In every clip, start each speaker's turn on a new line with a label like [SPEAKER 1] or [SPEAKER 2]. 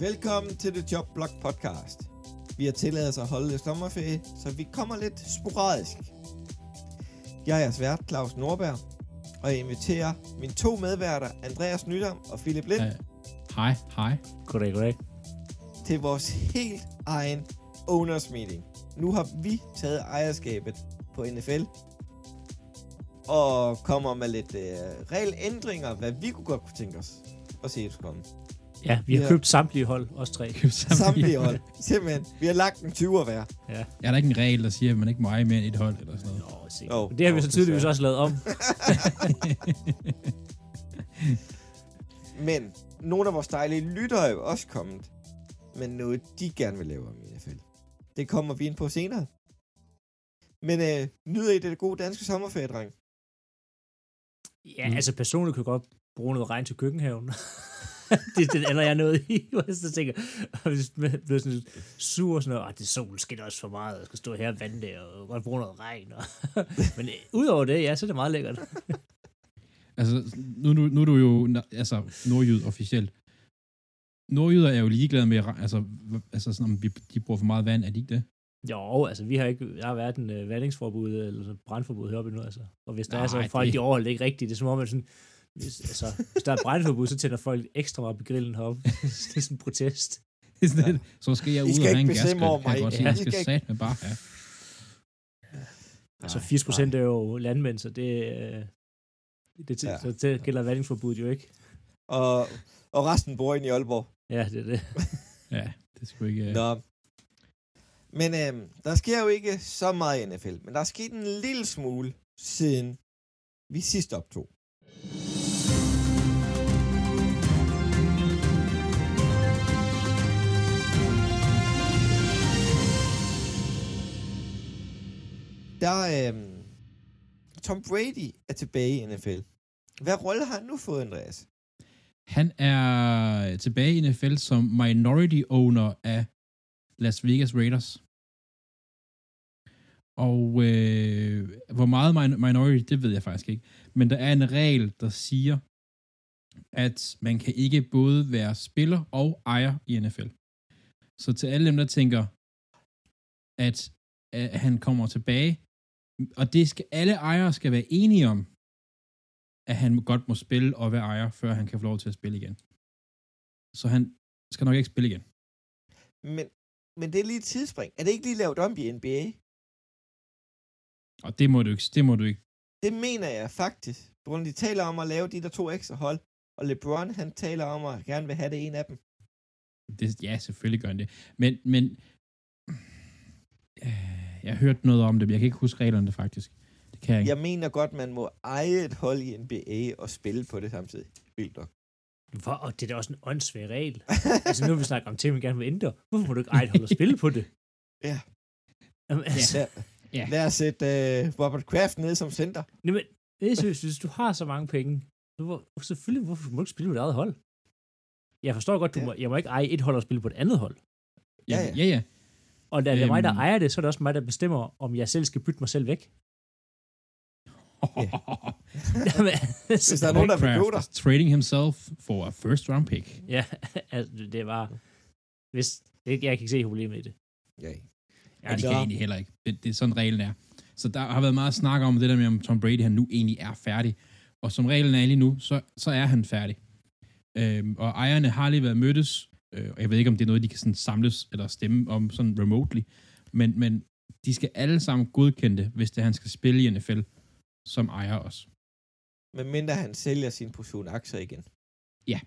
[SPEAKER 1] Velkommen til The Job Blog Podcast. Vi har tilladet os at holde lidt sommerferie, så vi kommer lidt sporadisk. Jeg er jeres vært, Claus Norberg, og jeg inviterer mine to medværter, Andreas Nydam og Philip Lind,
[SPEAKER 2] Ja. Hej, hej.
[SPEAKER 3] Goddag, goddag.
[SPEAKER 1] til vores helt egen owners meeting. Nu har vi taget ejerskabet på NFL, og kommer med lidt øh, regelændringer, hvad vi kunne godt kunne tænke os at se det komme.
[SPEAKER 3] Ja, vi har
[SPEAKER 1] Ja.
[SPEAKER 3] købt samtlige hold, os tre.
[SPEAKER 2] Sammen.
[SPEAKER 1] Samtlige hold. Simpelthen. Vi har lagt en 20'er hver.
[SPEAKER 3] Ja.
[SPEAKER 2] Er der ikke en regel, der siger, at man ikke må eje mere end et hold eller sådan noget?
[SPEAKER 3] Nå, se. Men det har vi
[SPEAKER 1] jo,
[SPEAKER 3] så tydeligvis også lavet om.
[SPEAKER 1] Men nogle af vores dejlige lyttere er jo også kommet med noget, de gerne vil lave om i NFL. Det kommer vi ind på senere. Men øh, nyder I det gode danske sommerferie, dreng?
[SPEAKER 3] Ja, altså personligt kunne jeg godt bruge noget regn til køkkenhaven. det er den alder, jeg er nået i. Hvor jeg så tænker, og hvis man bliver sådan sur og sådan noget, "Åh, det sol skinner også for meget, jeg skal stå her og vande det, og godt bruge noget regn. Og Men øh, udover det, ja, så er det meget lækkert.
[SPEAKER 2] Altså, nu, nu, nu er du jo altså, nordjyd officielt. Nordjyder er jo ligeglade med, altså, altså sådan, om vi, de bruger for meget vand, er de ikke det?
[SPEAKER 3] Jo, altså vi har ikke, der har været en uh, vandingsforbud eller brandforbud heroppe nu, altså. Og hvis der er så
[SPEAKER 2] Nej,
[SPEAKER 3] folk,
[SPEAKER 2] det-
[SPEAKER 3] de overholder det ikke rigtigt, det er som om, at sådan, hvis, altså, hvis der er et brandforbud, så tænder folk ekstra meget på grillen heroppe. det er sådan en protest.
[SPEAKER 2] Det sådan lidt, så skal jeg ud og have en gasgrill,
[SPEAKER 1] over
[SPEAKER 2] kan jeg
[SPEAKER 1] mig.
[SPEAKER 2] godt sige.
[SPEAKER 3] Ja.
[SPEAKER 1] I
[SPEAKER 2] skal
[SPEAKER 1] ikke-
[SPEAKER 2] sat med bare have.
[SPEAKER 3] Altså
[SPEAKER 1] Nej,
[SPEAKER 3] 80 procent er jo landmænd, så det, øh, det,
[SPEAKER 1] Ja.
[SPEAKER 3] ja. så det gælder vandingsforbuddet jo ikke.
[SPEAKER 1] Og, og resten bor inde i Aalborg.
[SPEAKER 3] Ja, det er det.
[SPEAKER 2] Ja, det er sgu ikke... øh,
[SPEAKER 1] Nå. Men øh, der sker jo ikke så meget i NFL, men der er sket en lille smule, siden vi sidst optog. Der øh, Tom Brady er tilbage i NFL. Hvad rolle har han nu fået, Andreas?
[SPEAKER 2] Han er tilbage i NFL som minority owner af Las Vegas Raiders. Og øh, hvor meget min- minority, det ved jeg faktisk ikke. Men der er en regel, der siger, at man kan ikke både være spiller og ejer i NFL. Så til alle dem, der tænker, at, at han kommer tilbage, og det skal alle ejere skal være enige om, at han godt må spille og være ejer, før han kan få lov til at spille igen. Så han skal nok ikke spille igen.
[SPEAKER 1] Men, men det er lige et tidsspring. Er det ikke lige lavet om i NBA?
[SPEAKER 2] Og det må du ikke. Det må du ikke.
[SPEAKER 1] Det mener jeg faktisk. På grund af, de taler om at lave de der to ekstra hold. Og LeBron, han taler om at gerne vil have det en af dem.
[SPEAKER 2] Det, ja, selvfølgelig gør han det. Men, men øh, jeg har hørt noget om det, men jeg kan ikke huske reglerne faktisk. Det kan jeg ikke.
[SPEAKER 1] Jeg mener godt, man må eje et hold i NBA og spille på det samtidig. Vildt nok.
[SPEAKER 3] Hvor, og det er da også en åndssvag regel. altså nu har vi snakket om ting, vi gerne vil ændre. Hvorfor må du ikke eje et hold og spille på det?
[SPEAKER 1] Ja.
[SPEAKER 3] Jamen, altså,
[SPEAKER 1] Ja.
[SPEAKER 2] Ja.
[SPEAKER 1] Lad os sætte uh, Robert Kraft ned som center.
[SPEAKER 3] nej, men, det er seriøst, hvis du har så mange penge, så hvor, selvfølgelig, hvorfor må du ikke spille på et eget hold? Jeg forstår godt, du
[SPEAKER 1] Ja.
[SPEAKER 3] må, jeg må ikke eje et hold og spille på et andet hold.
[SPEAKER 1] Ja,
[SPEAKER 2] ja, ja. ja.
[SPEAKER 3] Og da det er mig, der
[SPEAKER 2] Øhm.
[SPEAKER 3] ejer det, så er det også mig, der bestemmer, om jeg selv skal bytte mig selv væk. Jamen, altså,
[SPEAKER 1] Hvis der er nogen, der vil dig.
[SPEAKER 2] trading himself for a first round pick.
[SPEAKER 3] Ja, altså, det var... Hvis, det, jeg kan ikke se problemet i det.
[SPEAKER 1] Ja.
[SPEAKER 2] Ja, det
[SPEAKER 1] så-
[SPEAKER 2] kan jeg egentlig heller ikke. Det, det er sådan reglen er. Så der har været meget snak om det der med, om Tom Brady han nu egentlig er færdig. Og som reglen er lige nu, så, så er han færdig. Øhm, og ejerne har lige været mødtes, øh, og jeg ved ikke, om det er noget, de kan sådan samles eller stemme om sådan remotely, men, men de skal alle sammen godkende hvis det er, han skal spille i NFL som ejer også.
[SPEAKER 1] Men mindre han sælger sin portion aktier igen.
[SPEAKER 2] Ja.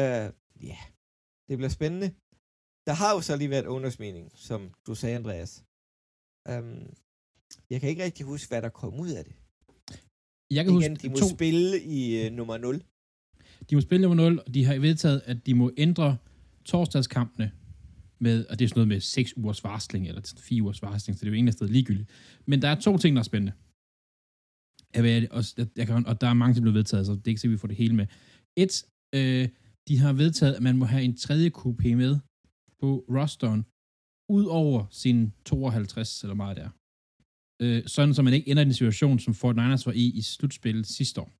[SPEAKER 1] Uh, ja. Det bliver spændende. Der har jo så lige været meeting, som du sagde, Andreas. Um, jeg kan ikke rigtig huske, hvad der kom ud af det.
[SPEAKER 2] Jeg kan
[SPEAKER 1] Igen,
[SPEAKER 2] huske,
[SPEAKER 1] de må
[SPEAKER 2] to,
[SPEAKER 1] spille i uh, nummer 0
[SPEAKER 2] de må spille nummer 0, og de har vedtaget, at de må ændre torsdagskampene med, og det er sådan noget med 6 ugers varsling, eller 4 ugers varsling, så det er jo egentlig sted ligegyldigt. Men der er to ting, der er spændende. Jeg ved, også, jeg, kan, og der er mange, der blev vedtaget, så det er ikke sikkert, vi får det hele med. Et, øh, de har vedtaget, at man må have en tredje QP med på rosteren, ud over sin 52, eller meget der. Øh, sådan, så man ikke ender i den situation, som Fort Niners var i i slutspillet sidste år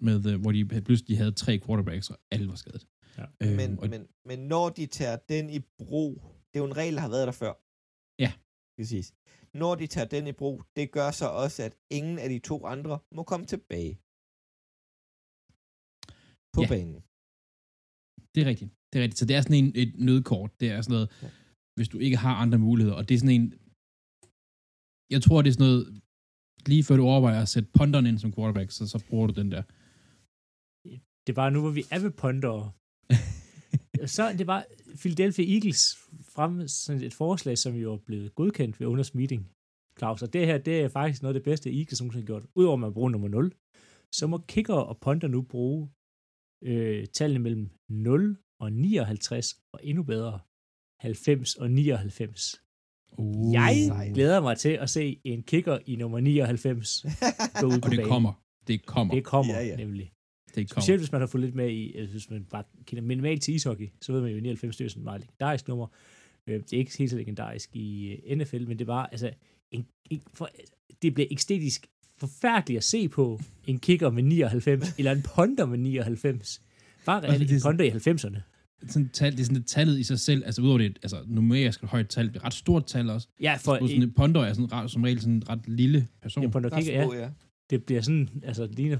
[SPEAKER 2] med, øh, hvor de pludselig havde tre quarterbacks, og alle var skadet.
[SPEAKER 3] Ja.
[SPEAKER 2] Øhm,
[SPEAKER 1] Men,
[SPEAKER 2] og,
[SPEAKER 1] men, men når de tager den i brug, det er jo en regel, der har været der før.
[SPEAKER 2] Ja.
[SPEAKER 1] Præcis. Når de tager den i brug, det gør så også, at ingen af de to andre må komme tilbage på
[SPEAKER 2] Ja.
[SPEAKER 1] banen.
[SPEAKER 2] Det er rigtigt. Det er rigtigt. Så det er sådan en, et nødkort. Det er sådan noget, ja. Hvis du ikke har andre muligheder. Og det er sådan en... Jeg tror, det er sådan noget... Lige før du overvejer at sætte punteren ind som quarterback, så, så bruger du den der.
[SPEAKER 3] Det er bare nu, hvor vi er ved ponder. så det var Philadelphia Eagles frem sådan et forslag, som jo er blevet godkendt ved unders meeting, Claus. Og det her, det er faktisk noget af det bedste, Eagles nogensinde har gjort. Udover at man bruger nummer 0, så må kicker og punter nu bruge øh, tallene mellem 0 og 59, og endnu bedre, 90 og 99.
[SPEAKER 2] Uh,
[SPEAKER 3] Jeg glæder mig til at se en kicker i nummer 99 gå ud på
[SPEAKER 2] Og det
[SPEAKER 3] banen.
[SPEAKER 2] kommer. Det kommer.
[SPEAKER 3] Det kommer,
[SPEAKER 1] ja.
[SPEAKER 3] ja. nemlig.
[SPEAKER 2] Det kommer.
[SPEAKER 3] Specielt hvis man har fået lidt med i, altså, hvis man bare kender minimalt til ishockey, så ved man jo, at 99 det er sådan et meget legendarisk nummer. Øh, Det er ikke helt så legendarisk i øh, NFL, men det var altså, en, en, for, det bliver æstetisk forfærdeligt at se på en kicker med 99, eller en punter med 99. Bare
[SPEAKER 2] det
[SPEAKER 3] en
[SPEAKER 2] er
[SPEAKER 3] punter i 90'erne.
[SPEAKER 2] sådan, tal, det er sådan et tallet i sig selv, altså udover det, altså numerisk et højt tal, det er et ret stort tal også.
[SPEAKER 3] Ja, for
[SPEAKER 2] For sådan
[SPEAKER 3] en,
[SPEAKER 2] en ponder er sådan, ret- som regel sådan en ret lille person.
[SPEAKER 3] ja, punter ja,
[SPEAKER 1] små, ja.
[SPEAKER 3] Det bliver sådan, altså, det ligner,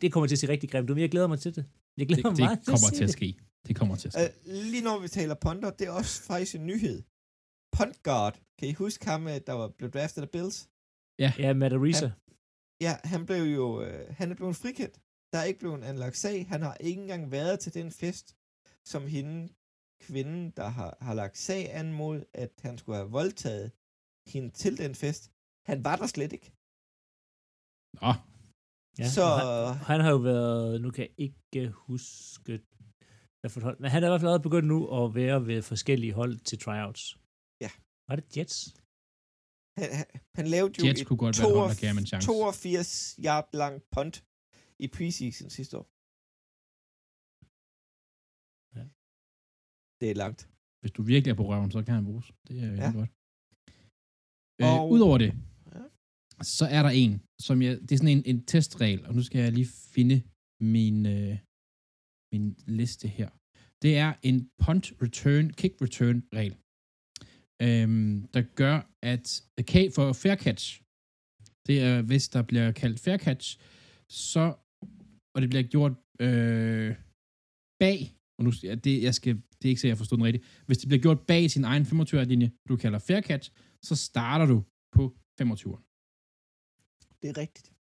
[SPEAKER 3] det kommer til at se rigtig grimt ud, men jeg glæder mig til det. Jeg
[SPEAKER 2] det,
[SPEAKER 3] glæder mig
[SPEAKER 2] det
[SPEAKER 3] meget
[SPEAKER 2] kommer til at
[SPEAKER 3] det.
[SPEAKER 2] ske. Det kommer til at ske.
[SPEAKER 1] Uh, lige når vi taler punter, det er også faktisk en nyhed. Punt guard. Kan I huske ham, øh, der var blev draftet af Bills?
[SPEAKER 3] Ja, Matt Arisa.
[SPEAKER 1] Ja, han blev jo, øh, han er blevet frikendt. Der er ikke blevet anlagt sag. Han har ikke engang været til den fest, som hende, kvinden, der har, har lagt sag an mod, at han skulle have voldtaget hende til den fest. Han var der slet ikke.
[SPEAKER 2] Nå,
[SPEAKER 3] Ja,
[SPEAKER 1] Så
[SPEAKER 3] han, han har jo været, nu kan jeg ikke huske, hvad for hold, men han er i hvert fald begyndt nu at være ved forskellige hold til tryouts.
[SPEAKER 1] Ja.
[SPEAKER 3] Var det Jets?
[SPEAKER 1] han, han, han lavede jo
[SPEAKER 2] Jets
[SPEAKER 1] et
[SPEAKER 2] kunne godt være et hold, en chance.
[SPEAKER 1] 82 yard lang punt i preseason sidste år.
[SPEAKER 3] Ja.
[SPEAKER 1] Det er langt.
[SPEAKER 2] hvis du virkelig er på røven, så kan han bruges. Det er ja.
[SPEAKER 1] Ja.
[SPEAKER 2] godt. Øh,
[SPEAKER 1] Og-
[SPEAKER 2] Udover det så er der en, som jeg, det er sådan en, en testregel, og nu skal jeg lige finde min, øh, min liste her. Det er en punt return, kick return regel, øhm, der gør, at okay, for fair catch, det er, hvis der bliver kaldt fair catch, så, og det bliver gjort øh, bag, og nu, ja, det, jeg skal, det er ikke så, jeg forstod den rigtigt, hvis det bliver gjort bag sin egen 25-linje, du kalder fair catch, så starter du på 25'eren.
[SPEAKER 1] Det er rigtigt.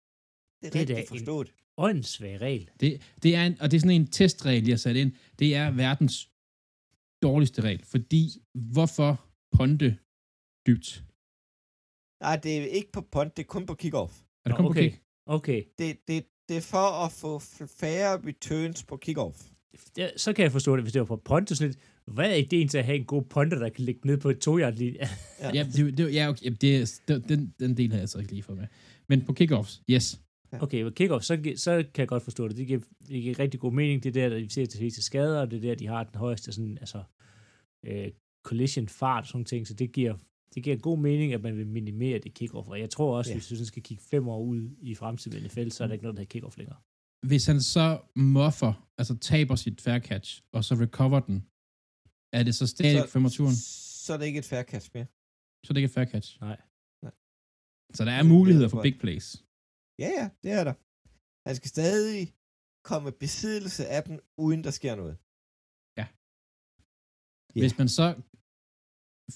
[SPEAKER 1] Det er,
[SPEAKER 3] Det er
[SPEAKER 1] rigtigt
[SPEAKER 3] da en-
[SPEAKER 1] forstået.
[SPEAKER 3] Åndssvag regel.
[SPEAKER 2] Det, det er en, og det er sådan en testregel, jeg har sat ind. Det er verdens dårligste regel, fordi hvorfor ponte dybt?
[SPEAKER 1] Nej, det er ikke på punt, det er kun på kickoff.
[SPEAKER 2] Er det
[SPEAKER 3] Nå,
[SPEAKER 2] kun på
[SPEAKER 3] okay.
[SPEAKER 2] kick?
[SPEAKER 3] Okay,
[SPEAKER 1] Det, det, det er for at få færre returns på kickoff.
[SPEAKER 3] ja, så kan jeg forstå det, hvis det var på punt, sådan lidt, hvad er ideen til at have en god punter, der kan ligge ned på et to yard linje?
[SPEAKER 2] Ja, det, det, ja, okay, det, det, den, den del har jeg så ikke lige fået med. Men på kickoffs, yes.
[SPEAKER 3] Okay, med kickoff, så, så kan jeg godt forstå det. Det giver, det giver rigtig god mening. Det er der, der vi ser til fleste skader, og det er der, de har den højeste sådan, altså, øh, collision fart og sådan ting, så det giver, det giver god mening, at man vil minimere det kickoff. Og jeg tror også,
[SPEAKER 1] Ja.
[SPEAKER 3] hvis du sådan skal kigge fem år ud i fremtiden i NFL, så er der ikke noget, der hedder kickoff længere.
[SPEAKER 2] Hvis han så muffer, altså taber sit fair catch, og så recover den, er det så stadig 25'eren?
[SPEAKER 1] Så er det ikke et fair catch mere.
[SPEAKER 2] Så er det ikke et fair catch.
[SPEAKER 3] Nej.
[SPEAKER 2] Så der er muligheder for big plays.
[SPEAKER 1] Ja, ja, det er der. Han skal stadig komme besiddelse af den, uden der sker noget.
[SPEAKER 2] Ja.
[SPEAKER 1] Ja.
[SPEAKER 2] Hvis man så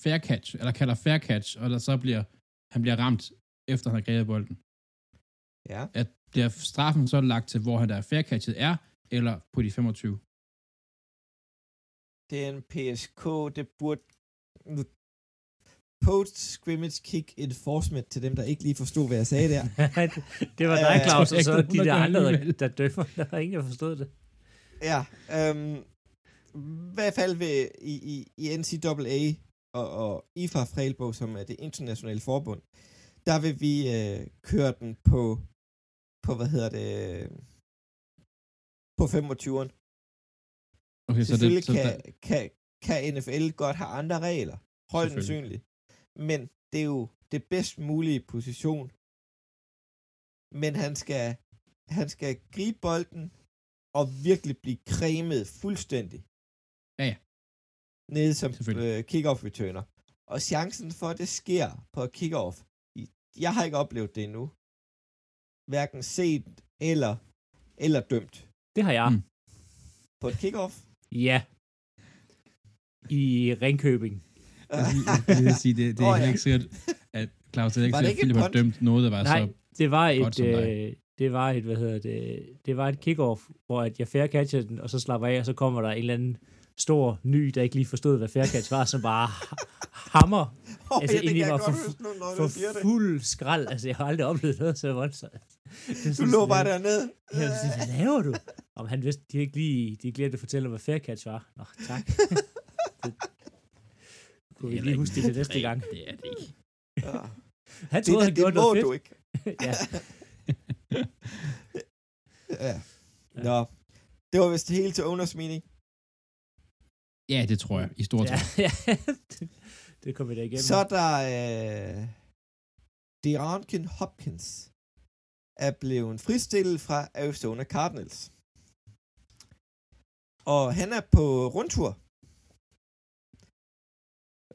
[SPEAKER 2] fair catch, eller kalder fair catch, og der så bliver, han bliver ramt, efter han har grebet bolden,
[SPEAKER 1] Ja.
[SPEAKER 2] at bliver straffen så lagt til, hvor han der fair catchet er, eller på de 25?
[SPEAKER 1] Det er en PSK, det burde... Nu, post scrimmage kick enforcement til dem, der ikke lige forstod, hvad jeg sagde der.
[SPEAKER 3] det var dig,
[SPEAKER 1] Øh,
[SPEAKER 3] Claus, og så de der andre, der, der dømmer. Der var ingen, der forstod det.
[SPEAKER 1] Ja, øhm, i hvert fald ved, i, i, i NCAA og, og IFA Frelbog, som er det internationale forbund, der vil vi øh, køre den på, på, hvad hedder det, på 25'eren.
[SPEAKER 2] Okay, så det,
[SPEAKER 1] Selvfølgelig
[SPEAKER 2] så
[SPEAKER 1] kan,
[SPEAKER 2] der,
[SPEAKER 1] kan, kan NFL godt have andre regler, højst
[SPEAKER 2] Selvfølgelig.
[SPEAKER 1] sandsynligt, men det er jo det bedst mulige position. Men han skal han skal gribe bolden og virkelig blive cremet fuldstændig.
[SPEAKER 2] Ja, ja.
[SPEAKER 1] Nede som øh, kick-off returner. Og chancen for, at det sker på kick-off, jeg har ikke oplevet det endnu. Hverken set eller, eller dømt.
[SPEAKER 3] Det har jeg.
[SPEAKER 2] Mm.
[SPEAKER 1] På et kick-off.
[SPEAKER 3] Ja. I Ringkøbing.
[SPEAKER 2] Jeg vil sige, det, det er oh,
[SPEAKER 1] ja.
[SPEAKER 2] ikke sikkert, at Claus, det er ikke
[SPEAKER 1] Var
[SPEAKER 2] sikkert, at Philip har dømt noget, der var
[SPEAKER 3] Nej,
[SPEAKER 2] så...
[SPEAKER 3] det var
[SPEAKER 2] godt
[SPEAKER 3] et,
[SPEAKER 2] som dig.
[SPEAKER 3] øh, det var et, hvad hedder det, det var et kick-off, hvor at jeg fair catcher den, og så slapper af, og så kommer der en eller anden stor ny, der ikke lige forstod, hvad fair catch var, som bare hammer
[SPEAKER 1] Oh,
[SPEAKER 3] Altså,
[SPEAKER 1] ja, det
[SPEAKER 3] egentlig
[SPEAKER 1] kan jeg
[SPEAKER 3] var
[SPEAKER 1] godt
[SPEAKER 3] for-
[SPEAKER 1] huske når
[SPEAKER 3] for fuld skrald. Altså, jeg har aldrig oplevet noget så voldsomt. Det er
[SPEAKER 1] Du
[SPEAKER 3] sådan
[SPEAKER 1] lå
[SPEAKER 3] sådan,
[SPEAKER 1] bare
[SPEAKER 3] jeg-
[SPEAKER 1] dernede.
[SPEAKER 3] Jeg vil sige, hvad laver du? Om han vidste, de ikke lige, de glemte at fortælle, hvad fair catch var. Nå, tak. det, kunne vi lige
[SPEAKER 2] ikke
[SPEAKER 3] huske det til næste gang.
[SPEAKER 2] Det er det ikke.
[SPEAKER 1] Ja.
[SPEAKER 3] Han
[SPEAKER 1] Det,
[SPEAKER 3] troede,
[SPEAKER 1] der,
[SPEAKER 3] han
[SPEAKER 1] det
[SPEAKER 3] gjorde
[SPEAKER 1] må
[SPEAKER 3] noget fedt.
[SPEAKER 1] du ikke.
[SPEAKER 3] ja.
[SPEAKER 1] Ja. Nå, det var vist helt til owners mening.
[SPEAKER 2] Ja, det tror jeg, i stort
[SPEAKER 3] ja, ja. det, det kom vi da igennem.
[SPEAKER 1] Så er der øh, DeAndre Hopkins er blevet fristillet fra Arizona Cardinals. Og han er på rundtur.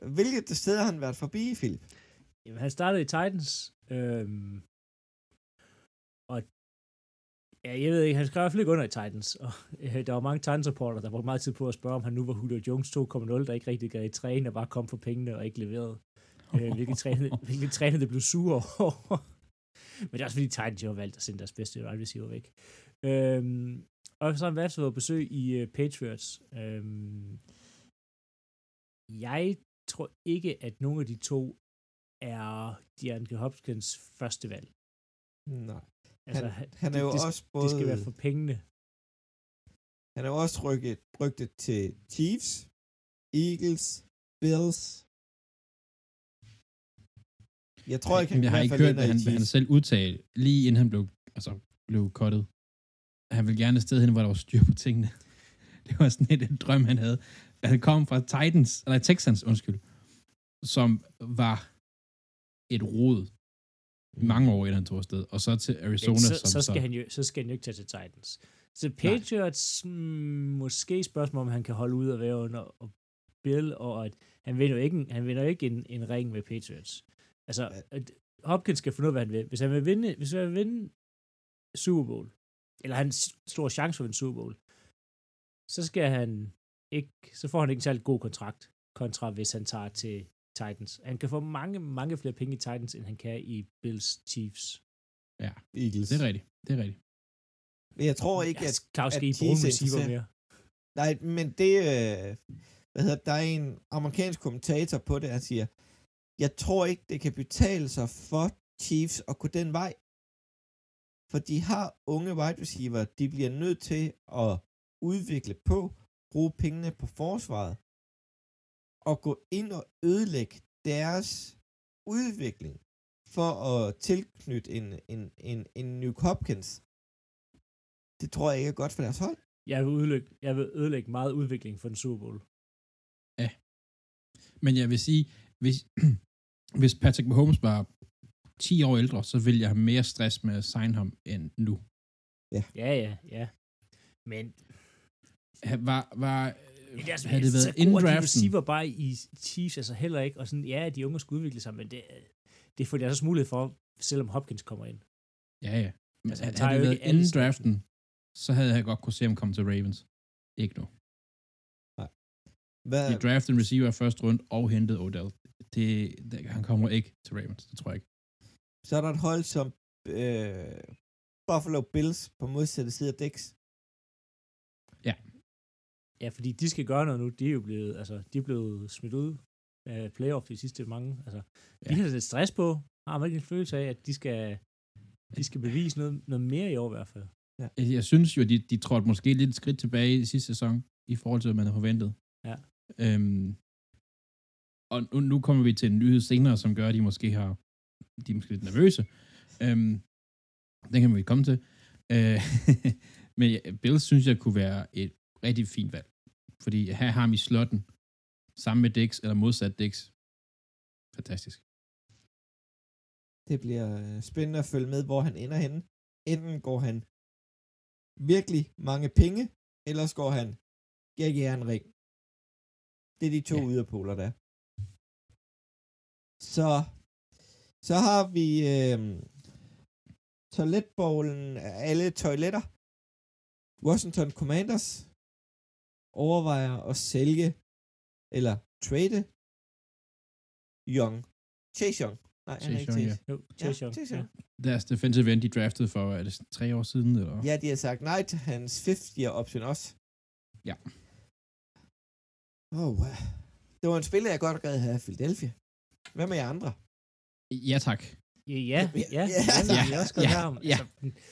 [SPEAKER 1] Hvilket sted har han været forbi, Philip?
[SPEAKER 3] Jamen, han startede i Titans, øhm, og ja, jeg ved ikke, han skrev i hvert fald ikke under i Titans, og øh, der var mange Titans-supporter, der brugte meget tid på at spørge, om han nu var Julio Jones 2.0, der ikke rigtig gad i træne og bare kom for pengene og ikke leverede. Øh, hvilket, træne, hvilket træne det blev sur over. Men det er også fordi Titans jo har valgt at sende deres bedste wide receiver væk. Øhm, og så har han været på besøg i uh, Patriots. Øhm, jeg tror ikke, at nogen af de to er DeAndre Hopkins første valg.
[SPEAKER 1] Nej.
[SPEAKER 3] Altså,
[SPEAKER 1] Han, han er jo
[SPEAKER 3] det,
[SPEAKER 1] også
[SPEAKER 3] det,
[SPEAKER 1] både...
[SPEAKER 3] det skal være for pengene.
[SPEAKER 1] Han er jo også rykket, rygtet til Chiefs, Eagles, Bills. Jeg tror ikke, han
[SPEAKER 2] jeg
[SPEAKER 1] i
[SPEAKER 2] har
[SPEAKER 1] hvert
[SPEAKER 2] ikke
[SPEAKER 1] fald
[SPEAKER 2] hørt,
[SPEAKER 1] i
[SPEAKER 2] han, han selv udtalte, lige inden han blev, altså, blev cuttet. Han ville gerne et sted hen, hvor der var styr på tingene. Det var sådan lidt en drøm, han havde. Han kom fra Titans, eller Texans, undskyld, som var et rod i mange år, inden han tog afsted. Og så til Arizona,
[SPEAKER 3] Men så,
[SPEAKER 2] som
[SPEAKER 3] så, skal han jo, så skal han jo ikke tage til Titans. Så Patriots, mm, måske spørgsmål, om han kan holde ud og være under og Bill, og at han vinder jo ikke, en, han vinder ikke en, en ring med Patriots. Altså, at Hopkins skal finde ud af, hvad han vil. Hvis han vil vinde, hvis han vil vinde Super Bowl, eller han har en stor chance for at vinde Super Bowl, så skal han ikke, så får han ikke en særlig god kontrakt, kontra hvis han tager til Titans. Han kan få mange, mange flere penge i Titans, end han kan i Bills Chiefs.
[SPEAKER 1] Eagles.
[SPEAKER 2] Det er rigtigt. Det er rigtigt.
[SPEAKER 1] Men jeg tror ikke, at...
[SPEAKER 3] Claus skal
[SPEAKER 1] at
[SPEAKER 3] I bruge
[SPEAKER 1] Chiefs er
[SPEAKER 3] receiver mere.
[SPEAKER 1] Nej, men det... Øh, hvad hedder, der er en amerikansk kommentator på det, han siger, jeg tror ikke, det kan betale sig for Chiefs at gå den vej. For de har unge wide receiver, de bliver nødt til at udvikle på, bruge pengene på forsvaret, og gå ind og ødelægge deres udvikling for at tilknytte en, en, en, en New Hopkins. Det tror jeg ikke er godt for deres hold.
[SPEAKER 3] Jeg vil, ødelægge, jeg vil ødelægge meget udvikling for den Super Bowl.
[SPEAKER 2] Men jeg vil sige, hvis, hvis Patrick Mahomes var 10 år ældre, så ville jeg have mere stress med at signe ham end nu.
[SPEAKER 3] Ja, ja, ja. Men
[SPEAKER 2] Ha- Var, var,
[SPEAKER 3] det er altså,
[SPEAKER 2] havde det været
[SPEAKER 3] så
[SPEAKER 2] inden
[SPEAKER 3] gode er de
[SPEAKER 2] draften,
[SPEAKER 3] receiver bare i Chiefs, altså heller ikke. Og sådan, ja, de unge skal udvikle sig, men det, det får de altså mulighed for, selvom Hopkins kommer ind.
[SPEAKER 2] ja, ja. Men
[SPEAKER 3] Altså, han
[SPEAKER 2] havde det været inden draften, så havde jeg godt kunne se ham komme til Ravens. Ikke nu.
[SPEAKER 1] Hvad,
[SPEAKER 2] De draftede en receiver i første runde og hentede Odell. Det, det, han kommer ikke til Ravens, det tror jeg ikke.
[SPEAKER 1] så er der et hold som øh, Buffalo Bills på modsatte side af Dix.
[SPEAKER 3] Ja, fordi de skal gøre noget nu. De er jo blevet, altså, de er blevet smidt ud af playoff de sidste mange. Altså, de
[SPEAKER 2] Ja.
[SPEAKER 3] har lidt stress på. Har man ikke en følelse af, at de skal, de skal bevise noget, noget mere i år i hvert fald.
[SPEAKER 2] Jeg, jeg synes jo, de, de trådte måske lidt et skridt tilbage i sidste sæson, i forhold til, hvad man havde forventet.
[SPEAKER 3] Ja.
[SPEAKER 2] Øhm, og nu, nu kommer vi til en nyhed senere, som gør, at de måske har de er måske lidt nervøse. Øhm, den kan vi komme til. Øh, men ja, Bill synes jeg kunne være et rigtig fint valg. Fordi at have ham i slotten, sammen med Dix, eller modsat Dix, fantastisk.
[SPEAKER 1] Det bliver øh, spændende at følge med, hvor han ender henne. Enten går han virkelig mange penge, ellers går han giver ikke jer en ring. Det er de to
[SPEAKER 2] Ja.
[SPEAKER 1] yderpoler, der. er. Så, så har vi øh, toiletbowlen af alle toiletter. Washington Commanders overvejer at sælge eller trade Young. Chase Young. Nej, han er
[SPEAKER 2] Chase
[SPEAKER 1] ikke
[SPEAKER 2] Young,
[SPEAKER 1] Chase.
[SPEAKER 3] Jo, Chase Young.
[SPEAKER 1] Chase
[SPEAKER 3] Ja.
[SPEAKER 1] Young.
[SPEAKER 2] Deres defensive end, de draftede for, er det tre år siden, eller?
[SPEAKER 1] Ja, de har sagt nej til hans fifth year option også.
[SPEAKER 2] Ja.
[SPEAKER 1] Oh, wow. Det var en spiller, jeg godt gad have i Philadelphia. Hvad med jer andre?
[SPEAKER 2] Ja, tak.
[SPEAKER 3] Ja, ja, ja.
[SPEAKER 1] Ja,
[SPEAKER 3] ja,
[SPEAKER 1] altså,
[SPEAKER 3] ja, jeg også godt
[SPEAKER 2] ja,
[SPEAKER 3] ja, om.
[SPEAKER 2] ja.
[SPEAKER 3] Altså,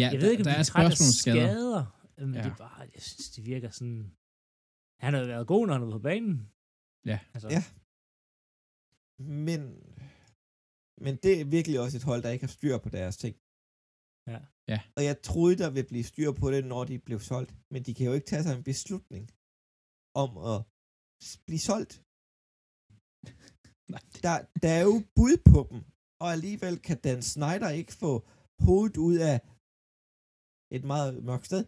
[SPEAKER 2] Ja,
[SPEAKER 3] jeg ved ikke, om
[SPEAKER 2] der
[SPEAKER 3] de
[SPEAKER 2] er
[SPEAKER 3] er træt af
[SPEAKER 2] spørgsmålsskader.
[SPEAKER 3] skader, men
[SPEAKER 2] Ja.
[SPEAKER 3] det er bare, jeg synes, det virker sådan... Han har jo været god, når han har været på banen.
[SPEAKER 2] Ja.
[SPEAKER 3] Altså,
[SPEAKER 1] Ja. Men, men det er virkelig også et hold, der ikke har styr på deres ting.
[SPEAKER 3] Ja.
[SPEAKER 2] Ja.
[SPEAKER 1] Og jeg troede, der ville blive styr på det, når de blev solgt. Men de kan jo ikke tage sig en beslutning om at blive solgt.
[SPEAKER 2] Nej.
[SPEAKER 1] Der, der er jo bud på dem, og alligevel kan Dan Snyder ikke få hovedet ud af et meget mørkt sted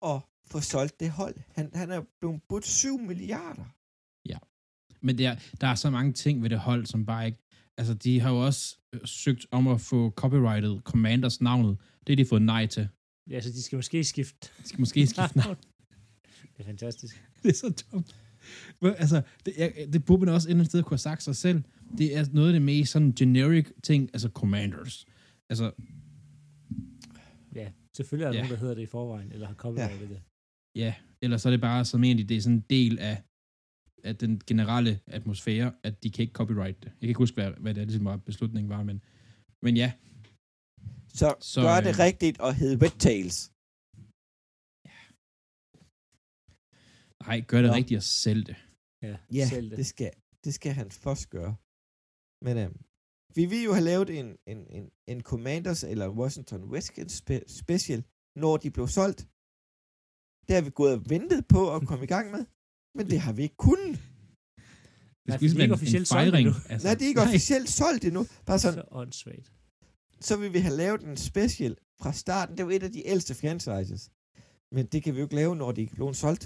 [SPEAKER 1] og få solgt det hold. Han, han er blevet budt 7 milliarder.
[SPEAKER 2] Men der, der er så mange ting ved det hold, som bare ikke... Altså, de har jo også øh, søgt om at få copyrightet Commanders navnet. Det har de fået nej til.
[SPEAKER 3] ja, så de skal måske skifte.
[SPEAKER 2] De skal måske skifte navn.
[SPEAKER 3] det er fantastisk.
[SPEAKER 2] det er så dumt. Men, altså, det, jeg, det burde man også et eller andet sted kunne have sagt sig selv. Det er noget af det mest sådan generic ting, altså Commanders. Altså,
[SPEAKER 3] Ja, selvfølgelig er der
[SPEAKER 2] Ja.
[SPEAKER 3] nogen, der hedder det i forvejen, eller har copyrightet ja. det.
[SPEAKER 2] ja, eller så er det bare som egentlig, det er sådan en del af, af den generelle atmosfære, at de kan ikke copyright det. Jeg kan ikke huske, hvad, hvad det er, ligesom var beslutningen var, men, men ja,
[SPEAKER 1] Så,
[SPEAKER 2] Så,
[SPEAKER 1] gør det
[SPEAKER 2] øh,
[SPEAKER 1] rigtigt og hed Red Tails.
[SPEAKER 2] nej, gør det
[SPEAKER 1] Nå.
[SPEAKER 2] rigtigt og sælg det.
[SPEAKER 3] Ja,
[SPEAKER 1] Ja,
[SPEAKER 3] selv det.
[SPEAKER 1] det skal, det skal han først gøre. Men øhm, vi vil jo have lavet en, en, en, en Commanders eller Washington Redskins spe, special, når de blev solgt. Det har vi gået og ventet på at komme i gang med, men det har vi ikke kunnet.
[SPEAKER 2] Det
[SPEAKER 3] Nej,
[SPEAKER 2] skulle ligesom
[SPEAKER 3] er
[SPEAKER 2] en, en
[SPEAKER 3] officielt solgt
[SPEAKER 2] fejring.
[SPEAKER 3] endnu.
[SPEAKER 2] Altså,
[SPEAKER 1] Nej, det er ikke officielt solgt endnu. Bare sådan,
[SPEAKER 3] Så åndssvagt.
[SPEAKER 1] så vil vi have lavet en special fra starten. Det er jo et af de ældste franchises. Men det kan vi jo ikke lave, når de ikke er blevet solgt.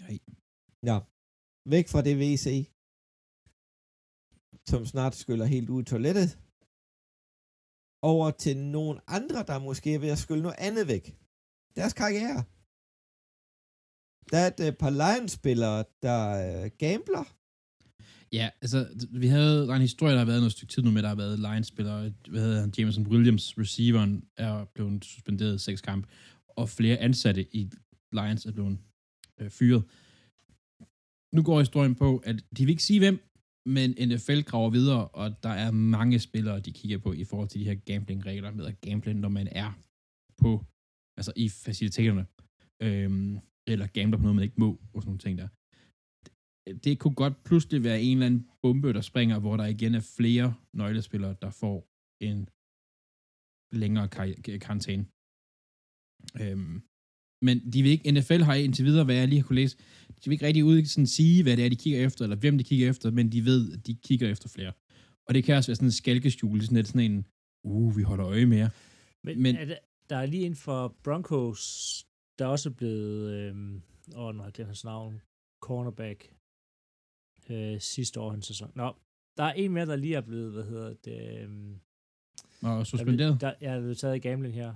[SPEAKER 2] Nej.
[SPEAKER 1] Ja. Væk fra det VC, som snart skyller helt ud i toilettet. Over til nogle andre, der måske er ved at skylle noget andet væk. Deres karriere. Der er et øh, par Lions-spillere, der øh, gambler.
[SPEAKER 2] Ja, altså, vi havde, der er en historie, der har været noget stykke tid nu med, der har været Lions-spillere, hvad hedder han, Jameson Williams, receiveren, er blevet suspenderet i seks kampe, og flere ansatte i Lions er blevet øh, fyret. Nu går historien på, at de vil ikke sige hvem, men NFL graver videre, og der er mange spillere, de kigger på i forhold til de her gambling-regler med at gamble, når man er på, altså i faciliteterne, øhm, eller gambler på noget, man ikke må, og sådan nogle ting der det kunne godt pludselig være en eller anden bombe, der springer, hvor der igen er flere nøglespillere, der får en længere kar- karantæne. Øhm, men de vil ikke, NFL har indtil videre, hvad jeg lige har kunne læse, de vil ikke rigtig ud sådan sige, hvad det er, de kigger efter, eller hvem de kigger efter, men de ved, at de kigger efter flere. Og det kan også være sådan en skalkeskjul, sådan lidt sådan en, uh, vi holder øje med jer.
[SPEAKER 3] Men,
[SPEAKER 2] Men-
[SPEAKER 3] er der, der er lige inden for Broncos, der er også blevet, øhm, åh, nu har jeg glemt hans navn, cornerback, øh, sidste år hans sæson. Nå, der er en mere, der lige er blevet, hvad hedder det, øhm,
[SPEAKER 2] Og
[SPEAKER 3] der,
[SPEAKER 2] suspenderet.
[SPEAKER 3] der, jeg er blevet taget i gambling her.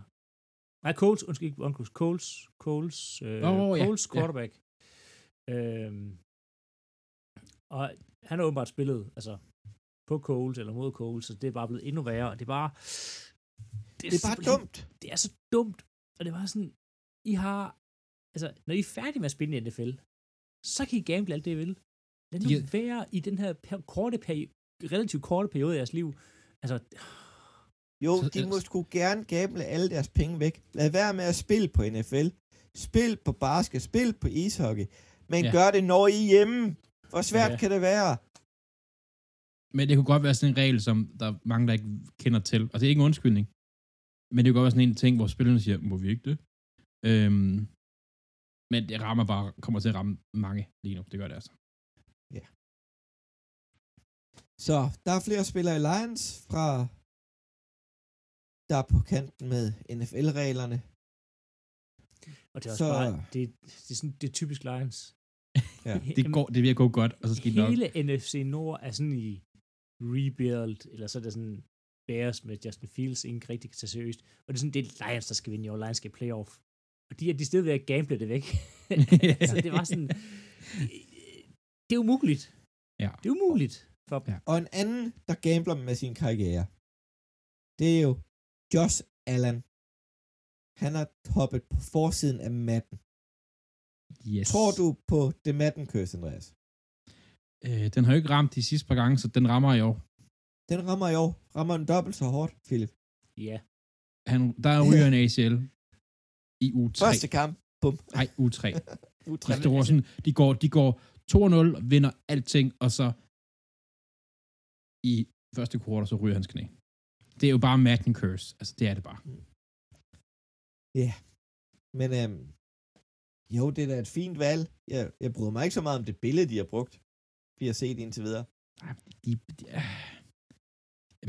[SPEAKER 3] Nej, Coles, undskyld, ikke Broncos, Coles, Coles, øh,
[SPEAKER 2] ja,
[SPEAKER 3] Coles
[SPEAKER 2] ja.
[SPEAKER 3] quarterback. Øhm, og han har åbenbart spillet, altså, på Coles eller mod Coles, så det er bare blevet endnu værre, og det er bare...
[SPEAKER 1] Det er bare
[SPEAKER 3] simpelthen-
[SPEAKER 1] dumt.
[SPEAKER 3] det er så dumt. Og det var sådan, I har, altså, når I er færdige med at spille i NFL, så kan I gamble alt det, I vil. Lad nu
[SPEAKER 2] Ja.
[SPEAKER 3] være i den her per- korte peri- relativt korte periode af jeres liv. Altså,
[SPEAKER 1] Jo,
[SPEAKER 2] Så-
[SPEAKER 1] de må sgu gerne gamble alle deres penge væk. Lad være med at spille på NFL. Spil på basket, spil på ishockey. Men
[SPEAKER 2] Ja.
[SPEAKER 1] ja. gør det, når I er hjemme. Hvor svært
[SPEAKER 3] Ja.
[SPEAKER 1] ja. kan det være?
[SPEAKER 2] Men det kunne godt være sådan en regel, som der er mange, der ikke kender til. Og det er ikke en undskyldning. Men det kunne godt være sådan en ting, hvor spillerne siger, må vi ikke det? Øhm, men det rammer bare, kommer til at ramme mange lige nu. Det gør det altså.
[SPEAKER 1] Så der er flere spillere i Lions fra der er på kanten med NFL-reglerne.
[SPEAKER 3] Og det er også
[SPEAKER 1] Så-
[SPEAKER 3] bare, det, det, er sådan, det er typisk Lions.
[SPEAKER 1] Ja.
[SPEAKER 2] Det, går, det vil gå godt, og så skal de nok.
[SPEAKER 3] Hele NFC Nord er sådan i rebuild, eller så er det sådan Bears med Justin Fields, ingen rigtig kan tage seriøst. Og det er sådan, det er Lions, der skal vinde i år. Lions skal playoff. Og de er de stedet ved at gamble det væk. så det var sådan, det er umuligt.
[SPEAKER 2] Ja.
[SPEAKER 3] Det er umuligt. For,
[SPEAKER 2] Ja.
[SPEAKER 1] Og en anden, der gambler med sin karriere, det er jo Josh Allen. Han har hoppet på forsiden af matten.
[SPEAKER 2] Yes.
[SPEAKER 1] Tror du på det matten curse, Andreas?
[SPEAKER 2] Øh, den har jo ikke ramt de sidste par gange, så den rammer i år.
[SPEAKER 1] Den rammer i år. Rammer den dobbelt så hårdt, Philip.
[SPEAKER 3] ja.
[SPEAKER 2] Han, der er ryger en ACL i u 3.
[SPEAKER 1] Første kamp. Bum.
[SPEAKER 2] Nej, u 3.
[SPEAKER 1] U3.
[SPEAKER 2] De, står sådan, de, går, de går 2-0, vinder alting, og så i første quarter, så ryger hans knæ. Det er jo bare Madden curse. Altså, det er det bare.
[SPEAKER 1] Men øhm, jo, det er da et fint valg. Jeg, jeg bryder mig ikke så meget om det billede, de har brugt. Vi har set indtil videre.
[SPEAKER 2] Ej, De, de, øh.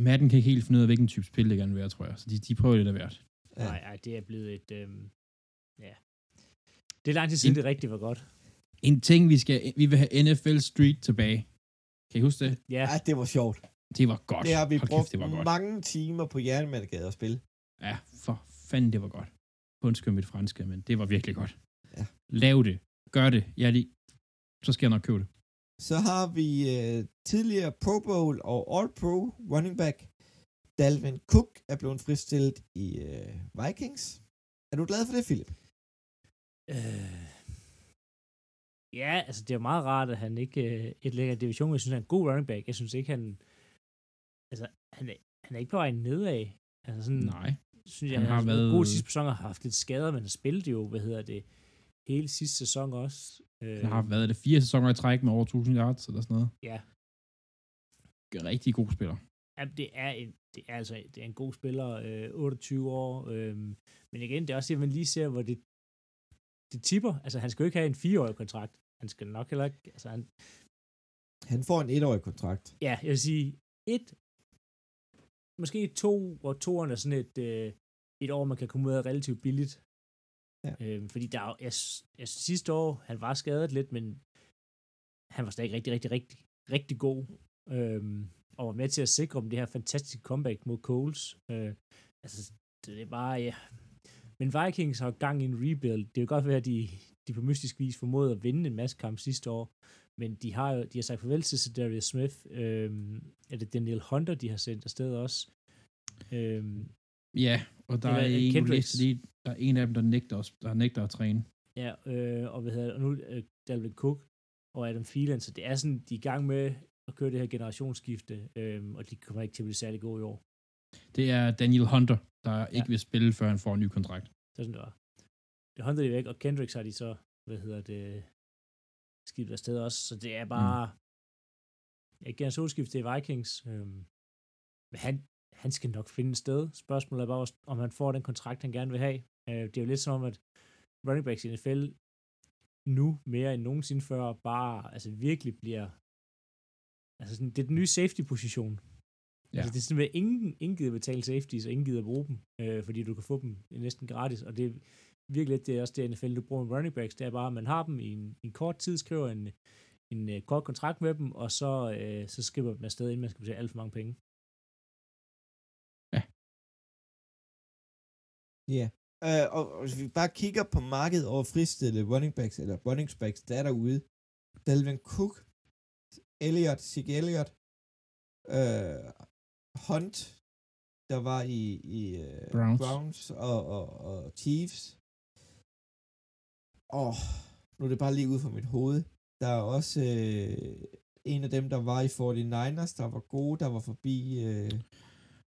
[SPEAKER 2] Madden kan ikke helt finde ud af, hvilken type spil det gerne vil være, tror jeg. Så de, de prøver lidt af hvert.
[SPEAKER 1] Ja.
[SPEAKER 3] Nej, nej, det er blevet et... Øhm, ja. Det er lang tid siden,
[SPEAKER 2] En-
[SPEAKER 3] det rigtig var godt.
[SPEAKER 2] En ting, vi skal, vi vil have NFL Street tilbage. Kan I huske det?
[SPEAKER 3] Ja,
[SPEAKER 1] Ja, det var sjovt.
[SPEAKER 2] Det var godt.
[SPEAKER 1] Det har vi
[SPEAKER 2] Hold
[SPEAKER 1] brugt
[SPEAKER 2] kæft, det var godt.
[SPEAKER 1] mange timer på Jernmandegade at spille.
[SPEAKER 2] Ja, for fanden, det var godt. Undskyld mit franske, men det var virkelig godt.
[SPEAKER 1] Ja.
[SPEAKER 2] Lav det. Gør det. Jeg lige... Så skal jeg nok købe det.
[SPEAKER 1] Så har vi øh, tidligere Pro Bowl og All-Pro running back Dalvin Cook er blevet fristillet i øh, Vikings. Er du glad for det, Philip?
[SPEAKER 3] Øh, ja, altså det er meget rart, at han ikke øh, et lækker division. Jeg synes, han er en god running back. Jeg synes ikke, han... Altså, han er, han er ikke på vej nedad. Altså sådan,
[SPEAKER 2] Nej.
[SPEAKER 3] synes jeg,
[SPEAKER 2] han
[SPEAKER 3] han,
[SPEAKER 2] har
[SPEAKER 3] har været god sidste sæson og har haft lidt skader, men han spillede jo, hvad hedder det, hele sidste sæson også. Øh,
[SPEAKER 2] Han har været det fire sæsoner i træk med over 1000 yards eller sådan noget.
[SPEAKER 3] Ja,
[SPEAKER 2] Rigtig god spiller.
[SPEAKER 3] Ja, det er, en, det er altså det er en god spiller, øh, 28 år. Øh, men igen, det er også det, man lige ser, hvor det, det tipper. Altså, han skal jo ikke have en fireårig kontrakt. Han skal nok heller ikke... Altså, han,
[SPEAKER 1] Han får en etårig kontrakt.
[SPEAKER 3] ja, jeg vil sige, et, måske to, hvor toeren er sådan et, øh, et år, man kan komme ud af relativt billigt.
[SPEAKER 1] Ja.
[SPEAKER 3] Øh, fordi der, er jo- jeg, jeg, sidste år, han var skadet lidt, men han var stadig rigtig, rigtig, rigtig, rigtig god. Øh, og var med til at sikre dem det her fantastiske comeback mod Coles. Øh, altså, det er bare, ja. Men Vikings har gang i en rebuild. Det kan godt være, at de, de på mystisk vis formåede at vinde en masse kamp sidste år, men de har jo de har sagt farvel til Darius Smith. Øhm, er det Daniel Hunter, de har sendt afsted også? Øhm,
[SPEAKER 2] Ja, og der er, en, læste lige, der er en af dem, der nægter, os, der nægter at træne.
[SPEAKER 3] ja, øh, og, hvad hedder, det, og nu øh, Dalvin Cook og Adam Thielen, så det er sådan, de er i gang med at køre det her generationsskifte, øhm, og de kommer ikke til at blive særlig gode i år.
[SPEAKER 2] Det er Daniel Hunter, der
[SPEAKER 3] Ja.
[SPEAKER 2] ikke vil spille, før han får en ny kontrakt.
[SPEAKER 3] Så er sådan, det var. Det Hunter de væk, og Kendricks har de så, hvad hedder det, skiftet afsted også, så det er bare mm. et generationsskifte i Vikings. Øhm, men han, han skal nok finde et sted. Spørgsmålet er bare, om han får den kontrakt, han gerne vil have. Øh, det er jo lidt som om, at running backs i NFL nu mere end nogensinde før bare altså virkelig bliver altså sådan, det er den nye safety-position. Ja.
[SPEAKER 2] Ja.
[SPEAKER 3] Altså, det er sådan, at ingen, ingen gider betale safeties, og ingen gider bruge dem, øh, fordi du kan få dem næsten gratis, og det er virkelig lidt, det er også det NFL, du bruger med running backs, det er bare, at man har dem i en, en kort tid, skriver en, en uh, kort kontrakt med dem, og så, øh, så skriver dem afsted, inden man skal betale alt for mange penge.
[SPEAKER 1] Ja. Øh, og, og hvis vi bare kigger på markedet over fristillede running backs, eller running backs, der er derude. Dalvin Cook, Elliot, Zeke Elliot, øh, Hunt, der var i, i øh,
[SPEAKER 2] Browns.
[SPEAKER 1] Browns og, og, og Chiefs. Og nu er det bare lige ud fra mit hoved. Der er også øh, en af dem, der var i 49ers, der var gode, der var forbi øh,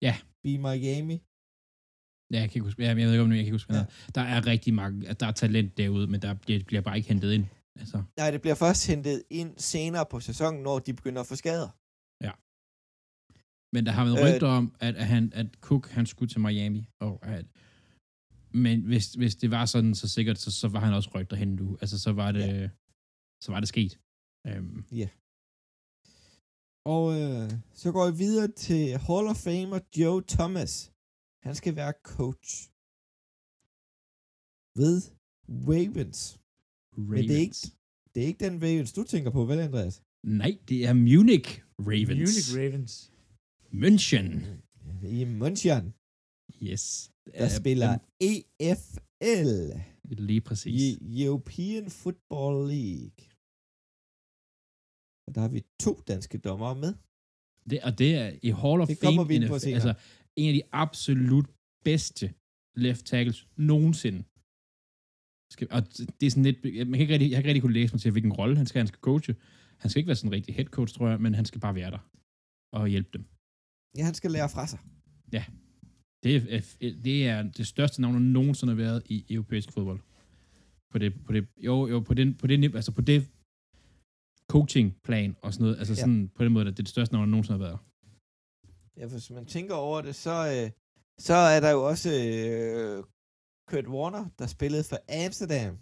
[SPEAKER 2] Ja.
[SPEAKER 1] Be Miami.
[SPEAKER 2] Ja, jeg kan ikke huske, ja, jeg ved ikke, om jeg kan huske,
[SPEAKER 1] Ja.
[SPEAKER 2] ja. Der er rigtig mange, der er talent derude, men der bliver, bliver bare ikke hentet ind. Altså,
[SPEAKER 1] Nej, det bliver først hentet ind senere på sæsonen, når de begynder at få skader.
[SPEAKER 2] men der har været
[SPEAKER 1] Øh,
[SPEAKER 2] rygter om, at, at, han, at Cook han skulle til Miami. Og at, men hvis, hvis det var sådan, så sikkert, så, så var han også rygter hen nu. Altså, så var det, ja. så var det sket. Øhm,
[SPEAKER 1] Og øh, så går vi videre til Hall of Famer Joe Thomas. Han skal være coach ved Ravens.
[SPEAKER 2] Ravens.
[SPEAKER 1] Men det er, ikke, det er ikke den Ravens, du tænker på, vel, Andreas?
[SPEAKER 2] Nej, det er Munich Ravens.
[SPEAKER 3] Munich Ravens.
[SPEAKER 2] München.
[SPEAKER 1] I München,
[SPEAKER 2] Yes.
[SPEAKER 1] der
[SPEAKER 2] Øh,
[SPEAKER 1] spiller
[SPEAKER 2] øh,
[SPEAKER 1] EFL.
[SPEAKER 2] Lige præcis.
[SPEAKER 1] I European Football League. Og der har vi to danske dommere med.
[SPEAKER 2] Det, og det er i Hall of
[SPEAKER 1] Det
[SPEAKER 2] Fame.
[SPEAKER 1] kommer vi ind på senere.
[SPEAKER 2] Altså, en af de absolut bedste left tackles nogensinde. Skal, og det er sådan lidt, man kan ikke rigtig, jeg har ikke rigtig kunne læse mig til, hvilken rolle han skal. Han skal coache. Han skal ikke være sådan en rigtig head coach, tror jeg, men han skal bare være der og hjælpe dem.
[SPEAKER 1] Ja, han skal lære fra sig.
[SPEAKER 2] Det er, det er det største navn, der nogensinde har været i europæisk fodbold. På det, på det, jo, jo, på den, på det, altså på det coaching-plan og sådan noget, altså
[SPEAKER 1] Ja.
[SPEAKER 2] sådan, på den måde, at det er det største navn, der nogensinde har været.
[SPEAKER 1] Ja, for hvis man tænker over det, så, øh, så er der jo også øh, Kurt Warner, der spillede for Amsterdam.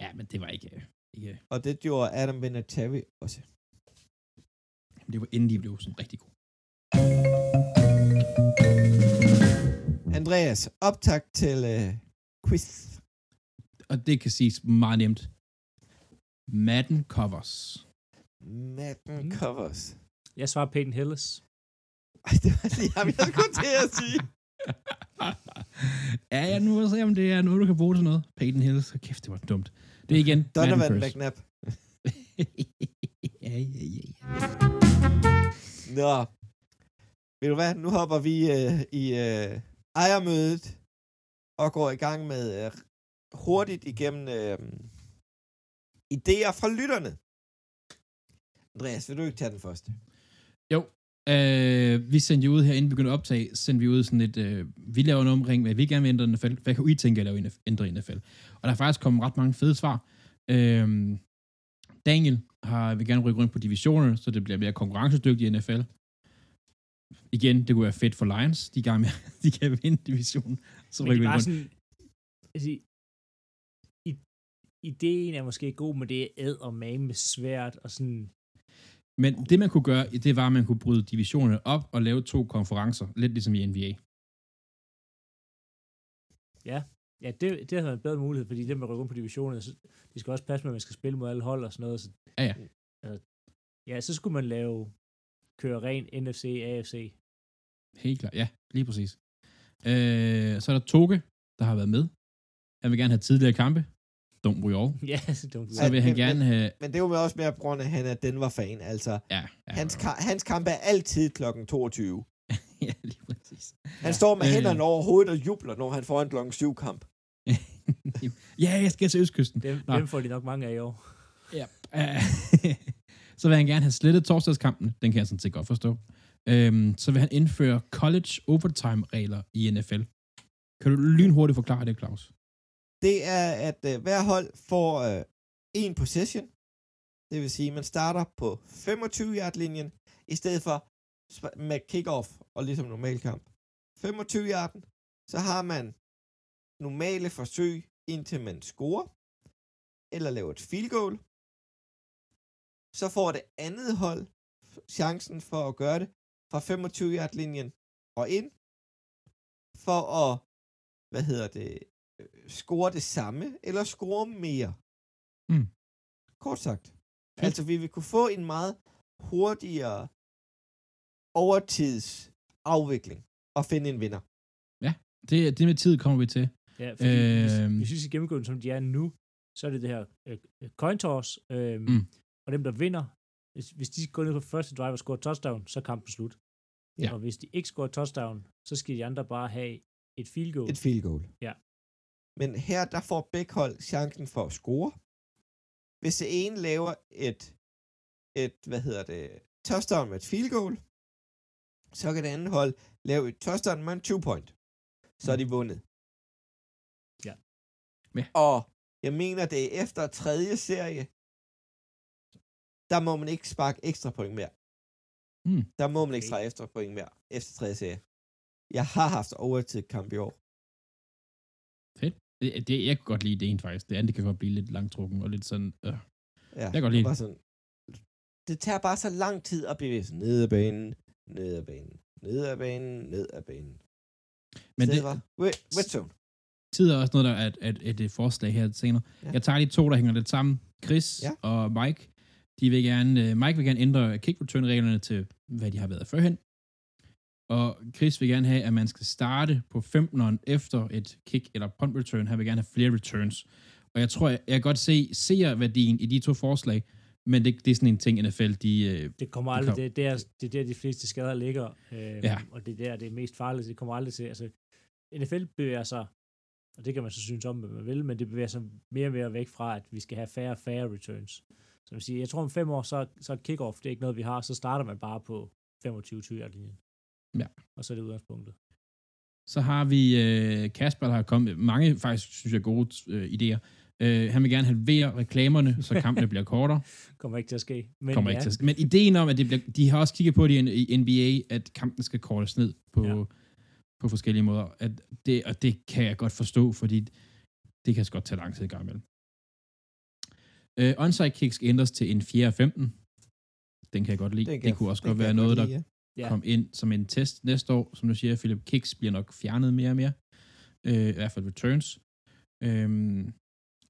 [SPEAKER 2] Ja, men det var ikke, ikke
[SPEAKER 1] Og det gjorde Adam Vinatieri også.
[SPEAKER 2] det var inden de blev sådan rigtig gode.
[SPEAKER 1] Andreas, optag til øh, quiz.
[SPEAKER 2] Og det kan siges meget nemt. Madden covers.
[SPEAKER 1] Madden
[SPEAKER 3] Mm.
[SPEAKER 1] Covers.
[SPEAKER 3] Jeg svarer Peyton Hillis.
[SPEAKER 1] Ej, det var lige ham, jeg skulle til at sige.
[SPEAKER 2] ja, ja, nu jeg se, om det er noget, du kan bruge til noget. Peyton Hillis, så kæft, det var dumt. Det er igen
[SPEAKER 1] Donovan. McNabb.
[SPEAKER 2] ja, ja, ja, ja.
[SPEAKER 1] Nå. Ved du hvad, nu hopper vi øh, i øh, ejermødet og går i gang med øh, hurtigt igennem øh, idéer fra lytterne. Andreas, vil du ikke tage den første?
[SPEAKER 2] Øh, vi sendte jo ud her, inden vi begyndte at optage, sendte vi ud sådan et, øh, vi laver en omring, hvad vi gerne vil ændre NFL. Hvad kan I tænke at lave ændre NFL? Og der er faktisk kommet ret mange fede svar. Øh, Daniel har, vil gerne rykke rundt på divisioner, så det bliver mere konkurrencedygtigt i NFL. Igen, det kunne være fedt for Lions. De, gang med, de kan vinde divisionen. Så rykker
[SPEAKER 3] det
[SPEAKER 2] vi
[SPEAKER 3] er
[SPEAKER 2] rundt.
[SPEAKER 3] sådan... Altså, ideen er måske god, men det er æd og mame svært, og sådan...
[SPEAKER 2] Men det, man kunne gøre, det var, at man kunne bryde divisionerne op og lave to konferencer. Lidt ligesom i NBA.
[SPEAKER 3] Ja, det, det har været en bedre mulighed, fordi dem, der rykker på divisionen, så, de skal også passe med, at man skal spille mod alle hold og sådan noget. Så,
[SPEAKER 2] Ja, ja.
[SPEAKER 3] Altså, ja, så skulle man lave køre ren NFC, AFC.
[SPEAKER 2] Helt klart, ja, lige præcis. Øh, så er der Toge, der har været med. Han vil gerne have tidligere kampe. Don't we all.
[SPEAKER 3] ja, det var
[SPEAKER 2] Så vil han
[SPEAKER 1] men-
[SPEAKER 2] gerne have...
[SPEAKER 1] Men det er jo med også mere på grund af, at han er Denver-fan. Altså,
[SPEAKER 2] Ja, ja,
[SPEAKER 1] hans, ka- hans kamp er altid klokken 22.
[SPEAKER 2] ja lige præcis.
[SPEAKER 1] Han står med
[SPEAKER 2] Øh.
[SPEAKER 1] hænderne over hovedet og jubler, når han får en klokken 7 kamp.
[SPEAKER 2] ja, jeg skal til Østkysten.
[SPEAKER 3] Dem,
[SPEAKER 2] Nå.
[SPEAKER 3] dem får de nok mange af i år.
[SPEAKER 2] Ja. Så vil han gerne have slettet torsdagskampen. Den kan jeg sådan set godt forstå. Øhm, så vil han indføre college overtime-regler i NFL. Kan du lynhurtigt forklare det, Claus?
[SPEAKER 1] Det er, at øh, hver hold får øh, en possession. Det vil sige, at man starter på 25-yard-linjen, i stedet for sp- med kickoff og ligesom normal kamp. 25-yarden, så har man normale forsøg, indtil man scorer, eller laver et field goal. Så får det andet hold chancen for at gøre det fra 25-yard-linjen og ind, for at, hvad hedder det, score det samme, eller score mere.
[SPEAKER 2] Mm.
[SPEAKER 1] Kort sagt.
[SPEAKER 2] Fedt.
[SPEAKER 1] Altså, vi vil kunne få en meget hurtigere overtidsafvikling og finde en vinder.
[SPEAKER 2] Det, det med tid kommer vi til.
[SPEAKER 3] Ja, fordi øh... hvis,
[SPEAKER 2] Øhm.
[SPEAKER 3] hvis vi skal gennemgå den, som de er nu, så er det det her øh, øh, coin toss, øh,
[SPEAKER 2] mm.
[SPEAKER 3] og dem, der vinder, hvis, hvis de går ned på første drive og scorer touchdown, så er kampen slut.
[SPEAKER 2] Ja.
[SPEAKER 3] Og hvis de ikke scorer touchdown, så skal de andre bare have et field goal.
[SPEAKER 1] Et field goal.
[SPEAKER 3] Ja.
[SPEAKER 1] Men her, der får begge hold chancen for at score. Hvis det ene laver et, et hvad hedder det, touchdown med et field goal, så kan det andet hold lave et touchdown med en two point. Så er de vundet.
[SPEAKER 3] Ja.
[SPEAKER 2] Ja.
[SPEAKER 1] Og jeg mener, det er efter tredje serie, der må man ikke sparke ekstra point mere.
[SPEAKER 2] Mm.
[SPEAKER 1] Der må man ikke sparke ekstra point mere efter tredje serie. Jeg har haft overtid kamp i år.
[SPEAKER 2] Det, det, jeg kan godt lide det ene faktisk. Det andet det kan godt blive lidt langtrukken og lidt sådan... Øh.
[SPEAKER 1] Ja,
[SPEAKER 2] Jeg kan godt lide
[SPEAKER 1] det. Sådan, det tager bare så lang tid at bevæge sig ned ad banen, ned ad banen, ned ad banen, ned ad banen.
[SPEAKER 2] Men
[SPEAKER 1] det
[SPEAKER 2] det,
[SPEAKER 1] var Red, red Zone.
[SPEAKER 2] tid er også noget, der er et, et, et, et forslag her senere.
[SPEAKER 1] Ja.
[SPEAKER 2] Jeg tager de to, der hænger lidt sammen. Chris
[SPEAKER 1] Ja.
[SPEAKER 2] ja. og Mike. De vil gerne, øh, Mike vil gerne ændre kick return reglerne til, hvad de har været førhen. Og Chris vil gerne have, at man skal starte på 15'eren efter et kick eller punt return. Han vil gerne have flere returns. Og jeg tror, jeg, jeg kan godt se seerværdien i de to forslag, men det, det er sådan en ting, NFL, de... Øh,
[SPEAKER 3] Det kommer aldrig,
[SPEAKER 2] kom-
[SPEAKER 3] det, det, er, det er der, de fleste skader ligger, øh,
[SPEAKER 2] Ja.
[SPEAKER 3] og det er der, det er mest farligt, det kommer aldrig til, altså, NFL bevæger sig, og det kan man så synes om, hvad man vil, men det bevæger sig mere og mere væk fra, at vi skal have færre og færre returns. Så jeg, sige, jeg tror om fem år, så, så er kickoff, det er ikke noget, vi har, så starter man bare på 25-20 linjen.
[SPEAKER 2] Ja.
[SPEAKER 3] Og så er det udgangspunktet.
[SPEAKER 2] Så har vi øh, Kasper, der har kommet mange faktisk, synes jeg, gode øh, idéer. Øh, han vil gerne halvere reklamerne, så kampene bliver kortere.
[SPEAKER 3] Kommer ikke til at ske. Men
[SPEAKER 2] kommer
[SPEAKER 3] ja,
[SPEAKER 2] ikke til at ske. Men ideen om, at det bliver, de har også kigget på det i, NBA, at kampen skal kortes ned på,
[SPEAKER 3] Ja.
[SPEAKER 2] på forskellige måder. At det, og det kan jeg godt forstå, fordi det kan godt tage lang tid i gang imellem. Øh, onside kicks ændres til en 4 15. Den kan jeg godt lide. Det,
[SPEAKER 1] kan
[SPEAKER 2] det kunne også godt være noget, der
[SPEAKER 1] lide, ja.
[SPEAKER 3] Ja.
[SPEAKER 2] kom ind som en test næste år. Som du siger, Philip, kicks bliver nok fjernet mere og mere. Øh, I hvert fald returns. Øhm,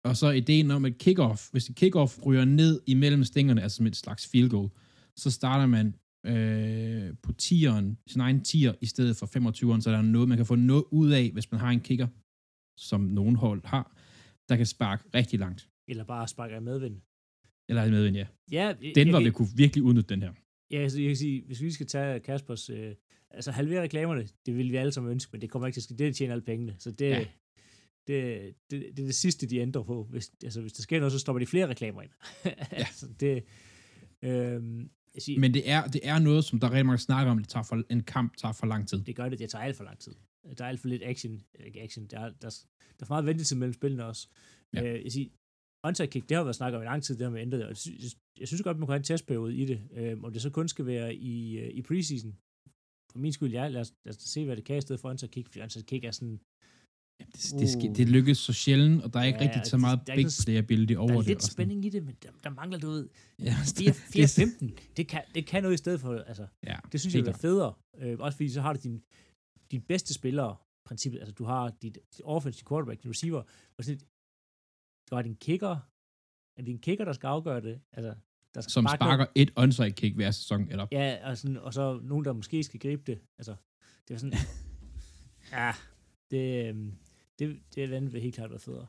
[SPEAKER 2] og så ideen om, at kickoff, hvis et kickoff ryger ned imellem stængerne, altså som et slags field goal, så starter man øh, på 10'eren, sin egen 10'er, i stedet for 25'eren, så der er noget, man kan få noget ud af, hvis man har en kicker, som nogen hold har, der kan sparke rigtig langt.
[SPEAKER 3] Eller bare sparker i medvind.
[SPEAKER 2] Eller er medvind, ja.
[SPEAKER 3] Ja,
[SPEAKER 2] Den
[SPEAKER 3] jeg
[SPEAKER 2] var vi kunne virkelig udnytte den her.
[SPEAKER 3] Ja, altså, jeg kan sige, hvis vi skal tage Kaspers, øh, altså halvere reklamerne, det vil vi alle sammen ønske, men det kommer ikke til at ske. Det er, at tjene alle pengene. Så det,
[SPEAKER 2] Ja.
[SPEAKER 3] det, det, det, er det sidste, de ændrer på. Hvis, altså, hvis der sker noget, så stopper de flere reklamer ind. ja. altså, det, øhm, jeg siger,
[SPEAKER 2] Men det er, det er noget, som der rigtig mange snakker om, det tager for, en kamp tager for lang tid.
[SPEAKER 3] det gør det, det tager alt for lang tid. Der er alt for lidt action. eller Ikke action. Der er, der, er- der er for meget ventetid mellem spillene også.
[SPEAKER 2] Ja.
[SPEAKER 3] Øh, jeg siger, onside kick, det har været snakket om i lang tid, det har man ændret. Og jeg synes, jeg synes godt, man kunne have en testperiode i det. Øh, om det så kun skal være i, øh, i preseason. For min skyld, ja, lad os, lad os se, hvad det kan i stedet for onside kick. For onside kick er sådan,
[SPEAKER 2] Jamen, Det, det, ske,
[SPEAKER 3] Uh.
[SPEAKER 2] det lykkes så sjældent, og der er ikke
[SPEAKER 3] Ja,
[SPEAKER 2] ja, rigtig så
[SPEAKER 3] det-
[SPEAKER 2] meget
[SPEAKER 3] der er
[SPEAKER 2] big
[SPEAKER 3] ikke noget-
[SPEAKER 2] player ability over
[SPEAKER 3] der er
[SPEAKER 2] det.
[SPEAKER 3] lidt
[SPEAKER 2] sådan.
[SPEAKER 3] spænding i det, men der, der mangler du ud.
[SPEAKER 2] Ja,
[SPEAKER 3] 4-15, det kan, det kan noget i stedet for, altså,
[SPEAKER 2] ja,
[SPEAKER 3] det synes jeg er federe. Øh, også fordi så har du din, din bedste spillere, princippet, altså du har dit, dit offensive quarterback, din receiver, og sådan, et- du har din kicker, er det din kicker, der skal afgøre det? Altså, der skal
[SPEAKER 2] Som
[SPEAKER 3] sparke
[SPEAKER 2] sparker et onside kick hver sæson, eller
[SPEAKER 3] Noget. Ja, og, sådan, og så nogen, der måske skal gribe det. Altså, det er sådan, ja, det, øhm, det, det er vandet vil helt klart være federe.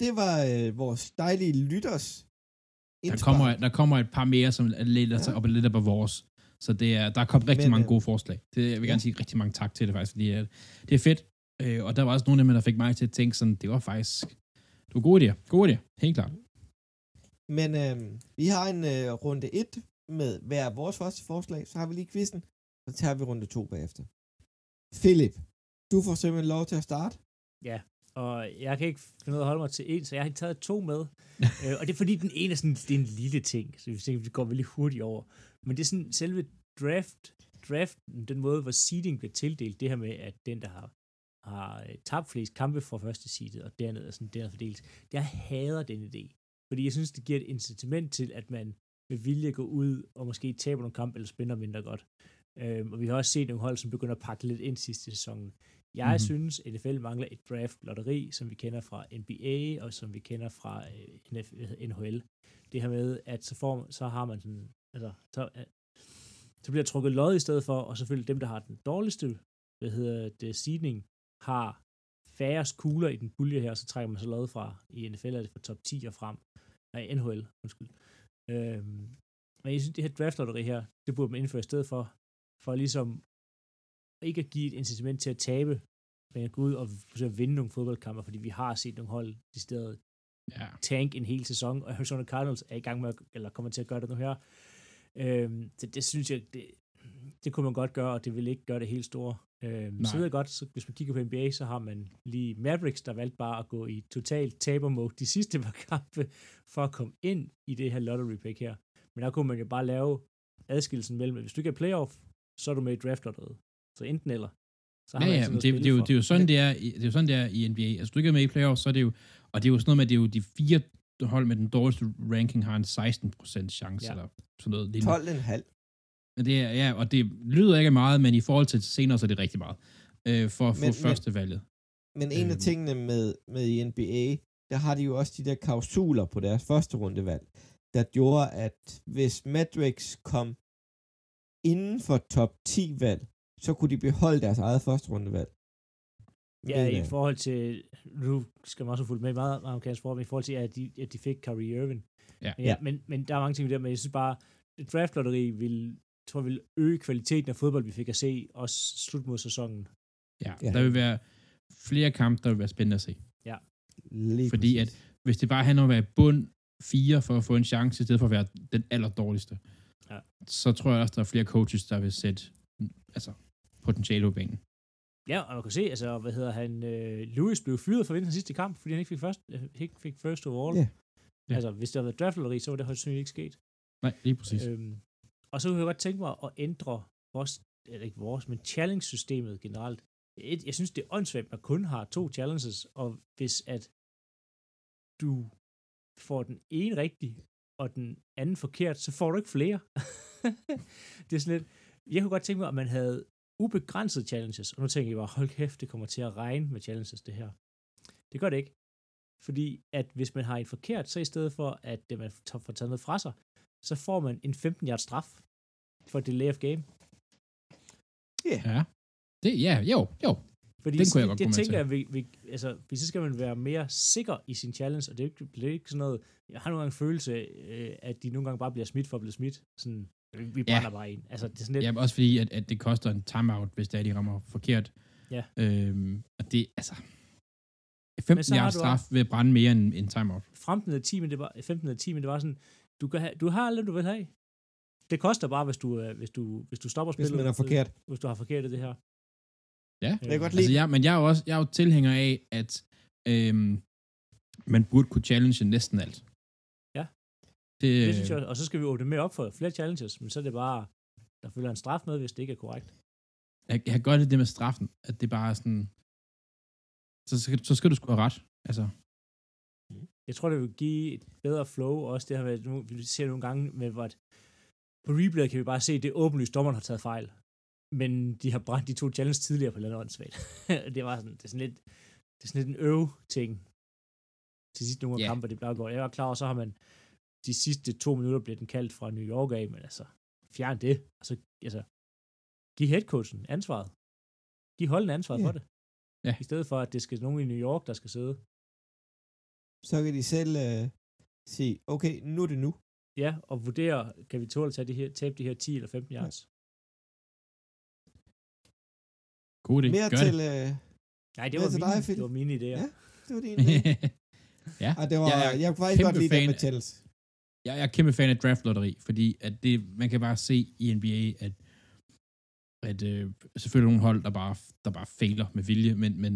[SPEAKER 1] Det var øh, vores dejlige lytters
[SPEAKER 2] der kommer, der kommer et par mere, som er lidt,
[SPEAKER 1] Ja.
[SPEAKER 2] ja. op, lidt op på vores. Så det er, der er kommet rigtig
[SPEAKER 1] Men,
[SPEAKER 2] mange
[SPEAKER 1] øh,
[SPEAKER 2] gode forslag. Det, jeg vil
[SPEAKER 1] ja.
[SPEAKER 2] gerne sige rigtig mange tak til det faktisk, fordi øh, det er fedt. Øh, og der var også nogle af dem, der fik mig til at tænke sådan, det var faktisk, det var gode idéer. Gode idéer, helt klart.
[SPEAKER 1] Men øh, vi har en øh, runde 1 med hver vores første forslag, så har vi lige quizzen, så tager vi runde 2 bagefter. Philip, du får simpelthen lov til at starte.
[SPEAKER 3] Ja, og jeg kan ikke finde ud af at holde mig til en, så jeg har taget to med. øh, og det er fordi, den ene er sådan, det er en lille ting, så vi tænker, det går veldig hurtigt over. Men det er sådan selve draft, draften, den måde, hvor seeding bliver tildelt, det her med, at den, der har, har øh, tabt flest kampe fra første seedet, og dernede er sådan, der fordelt. Jeg hader den idé. Fordi jeg synes, det giver et incitament til, at man med vilje går ud og måske taber nogle kampe, eller spiller mindre godt. Øhm, og vi har også set nogle hold, som begynder at pakke lidt ind sidste sæson. Jeg
[SPEAKER 2] Mhm.
[SPEAKER 3] mm-hmm. synes, at NFL mangler et draft-lotteri, som vi kender fra NBA, og som vi kender fra øh, NF, hvad hedder, NHL. Det her med, at så, får, så har man sådan, altså, så, så bliver trukket lod i stedet for, og selvfølgelig dem, der har den dårligste, hvad hedder det, seedning, har færrest kugler i den pulje her, så trækker man så lod fra, i NFL er det fra top 10 og frem, nej, NHL, undskyld. Øhm, men jeg synes, det her draft-lotteri her, det burde man indføre i stedet for, for ligesom ikke at give et incitament til at tabe, men at gå ud og forsøge at vinde nogle fodboldkampe, fordi vi har set nogle hold i stedet
[SPEAKER 2] Ja.
[SPEAKER 3] tank en hel sæson, og Arizona Cardinals er i gang med, at, eller kommer til at gøre det nu her. Øhm, det, det synes jeg, det, det kunne man godt gøre, og det vil ikke gøre det helt store. Øhm, så
[SPEAKER 2] Nej.
[SPEAKER 3] ved jeg godt, så hvis man kigger på NBA, så har man lige Mavericks, der valgte bare at gå i total tabermode de sidste par kampe, for at komme ind i det her lottery pick her. Men der kunne man jo bare lave adskillelsen mellem, at hvis du ikke er playoff, så er du med i draft lotteriet. Så enten eller. Så
[SPEAKER 2] Ja,
[SPEAKER 3] man
[SPEAKER 2] ja,
[SPEAKER 3] noget
[SPEAKER 2] det, det, er jo, det, er jo sådan, det, er, det er jo sådan, det er i NBA. Altså, du ikke er med i playoffs, så er det jo, og det er jo sådan noget med, at det er jo de fire hold med den dårligste ranking har en 16% chance,
[SPEAKER 3] Ja.
[SPEAKER 2] ja. eller sådan noget. lignende.
[SPEAKER 1] 12,5.
[SPEAKER 2] Men det er, ja, og det lyder ikke af meget, men i forhold til senere, så er det rigtig meget. Øh, for at få
[SPEAKER 1] Men- men-
[SPEAKER 2] første valget.
[SPEAKER 1] Men en af
[SPEAKER 2] Øhm.
[SPEAKER 1] tingene med, med i NBA, der har de jo også de der klausuler på deres første rundevalg, der gjorde, at hvis Matrix kom inden for top 10 valg, så kunne de beholde deres eget første rundevalg.
[SPEAKER 3] Ja,
[SPEAKER 1] Men,
[SPEAKER 3] i
[SPEAKER 1] øh,
[SPEAKER 3] forhold til, nu skal man også fulgt med meget amerikansk men i forhold til, at de, at de fik Kyrie Irving.
[SPEAKER 2] Ja.
[SPEAKER 3] Men, ja. men, men der er mange ting der, men jeg synes bare, draftlotteri vil, tror jeg, vil øge kvaliteten af fodbold, vi fik at se, også slut mod sæsonen.
[SPEAKER 2] Ja,
[SPEAKER 1] Ja.
[SPEAKER 2] der vil være flere kampe, der vil være spændende at se.
[SPEAKER 1] Lige
[SPEAKER 2] Fordi
[SPEAKER 1] præcis.
[SPEAKER 2] Hvis det bare handler om at være bund fire for at få en chance, i stedet for at være den allerdårligste,
[SPEAKER 3] Ja.
[SPEAKER 2] så tror jeg også, der er flere coaches, der vil sætte altså, potentiale på banen.
[SPEAKER 3] Ja, og man kan se, altså, hvad hedder han, øh, Lewis blev fyret for at vinde den sidste kamp, fordi han ikke fik først, øh, ikke fik first overall.
[SPEAKER 1] Ja.
[SPEAKER 2] Ja.
[SPEAKER 3] Altså, hvis der havde været draftlotteri, så var det højst sandsynligt ikke sket.
[SPEAKER 2] Nej, lige præcis.
[SPEAKER 3] Øhm, og så kunne jeg godt tænke mig at ændre vores, eller ikke vores, men challenge-systemet generelt. Et, jeg synes, det er åndssvagt, at man kun har to challenges, og hvis at du får den ene rigtig, og den anden forkert, så får du ikke flere. det er sådan lidt, jeg kunne godt tænke mig, at man havde ubegrænset challenges, og nu tænker jeg bare, hold kæft, det kommer til at regne med challenges, det her. Det gør det ikke. Fordi at hvis man har en forkert, så i stedet for, at det, man får taget noget fra sig, så får man en 15 yard straf for delay of game.
[SPEAKER 2] Ja. Det, ja, jo, jo.
[SPEAKER 3] Fordi
[SPEAKER 2] Den kunne jeg godt
[SPEAKER 3] det
[SPEAKER 2] med
[SPEAKER 3] tænker jeg, vi, vi, altså, hvis så skal man være mere sikker i sin challenge, og det er ikke, det er ikke sådan noget, jeg har nogle gange følelse af, øh, at de nogle gange bare bliver smidt for at blive smidt. Sådan, vi
[SPEAKER 2] Ja.
[SPEAKER 3] brænder bare en. Altså, det er sådan lidt,
[SPEAKER 2] Ja, også fordi, at, at det koster en timeout, hvis det er, de rammer forkert.
[SPEAKER 3] Ja.
[SPEAKER 2] Øhm, og det, altså...
[SPEAKER 3] Men
[SPEAKER 2] 15
[SPEAKER 3] så har
[SPEAKER 2] yards straf vil brænde mere end en timeout.
[SPEAKER 3] 15 af 10, men det var, 15 af 10, men det var sådan, du, kan have, du har alt, det, du vil have. Det koster bare, hvis du, øh, hvis du, hvis du stopper
[SPEAKER 1] Hvis
[SPEAKER 3] spillet.
[SPEAKER 1] man er forkert.
[SPEAKER 3] Hvis du har forkert i det her.
[SPEAKER 2] Ja.
[SPEAKER 1] Jeg kan godt
[SPEAKER 2] Altså,
[SPEAKER 1] lide
[SPEAKER 2] jeg, men jeg er jo også jeg er jo tilhænger af, at øhm, man burde kunne challenge næsten alt.
[SPEAKER 3] Ja.
[SPEAKER 2] Det,
[SPEAKER 3] Det synes jeg, og så skal vi åbne mere op for flere challenges, men så er det bare, der følger en straf med, hvis det ikke er korrekt.
[SPEAKER 2] jeg, jeg kan godt lide det med straffen, at det bare er sådan, så, skal, så skal du sgu have ret. Altså,
[SPEAKER 3] Jeg tror, det vil give et bedre flow, og også det her med, nu, vi ser nogle gange med, hvor på replay kan vi bare se, at det åbenlyst, dommeren har taget fejl. Men de har brændt de to challenge tidligere på et eller andet det, var sådan, det, er sådan lidt, det er sådan lidt en øv-ting. Til sidst nogle af yeah. kampe, det blev afgjort. Jeg er klar, og så har man de sidste to minutter bliver den kaldt fra New York af, men altså, fjern det. Altså, altså giv headcoachen ansvaret. Giv holden ansvaret
[SPEAKER 1] Ja.
[SPEAKER 3] for det.
[SPEAKER 2] Ja.
[SPEAKER 3] I stedet for, at det skal nogen i New York, der skal sidde.
[SPEAKER 1] Så kan de selv øh, sige, okay, nu er det nu.
[SPEAKER 3] Ja, og vurdere, kan vi tåle at tage de her, tabe de her 10 eller 15 yards?
[SPEAKER 2] god idé.
[SPEAKER 1] Mere
[SPEAKER 2] Gør
[SPEAKER 1] til,
[SPEAKER 2] det.
[SPEAKER 1] øh,
[SPEAKER 3] Nej, det var,
[SPEAKER 1] til
[SPEAKER 3] mine,
[SPEAKER 1] dig,
[SPEAKER 3] det var mine idéer.
[SPEAKER 1] Ja.
[SPEAKER 3] Ja.
[SPEAKER 1] det var din idé.
[SPEAKER 2] ja.
[SPEAKER 1] Ej, det var,
[SPEAKER 2] Jeg er
[SPEAKER 1] jeg kunne faktisk godt lide det
[SPEAKER 2] fan
[SPEAKER 1] med
[SPEAKER 2] af-
[SPEAKER 1] Tels.
[SPEAKER 2] Jeg jeg er kæmpe fan af draftlotteri, fordi at det, man kan bare se i NBA, at, at øh, selvfølgelig nogle hold, der bare, der bare fejler med vilje, men, men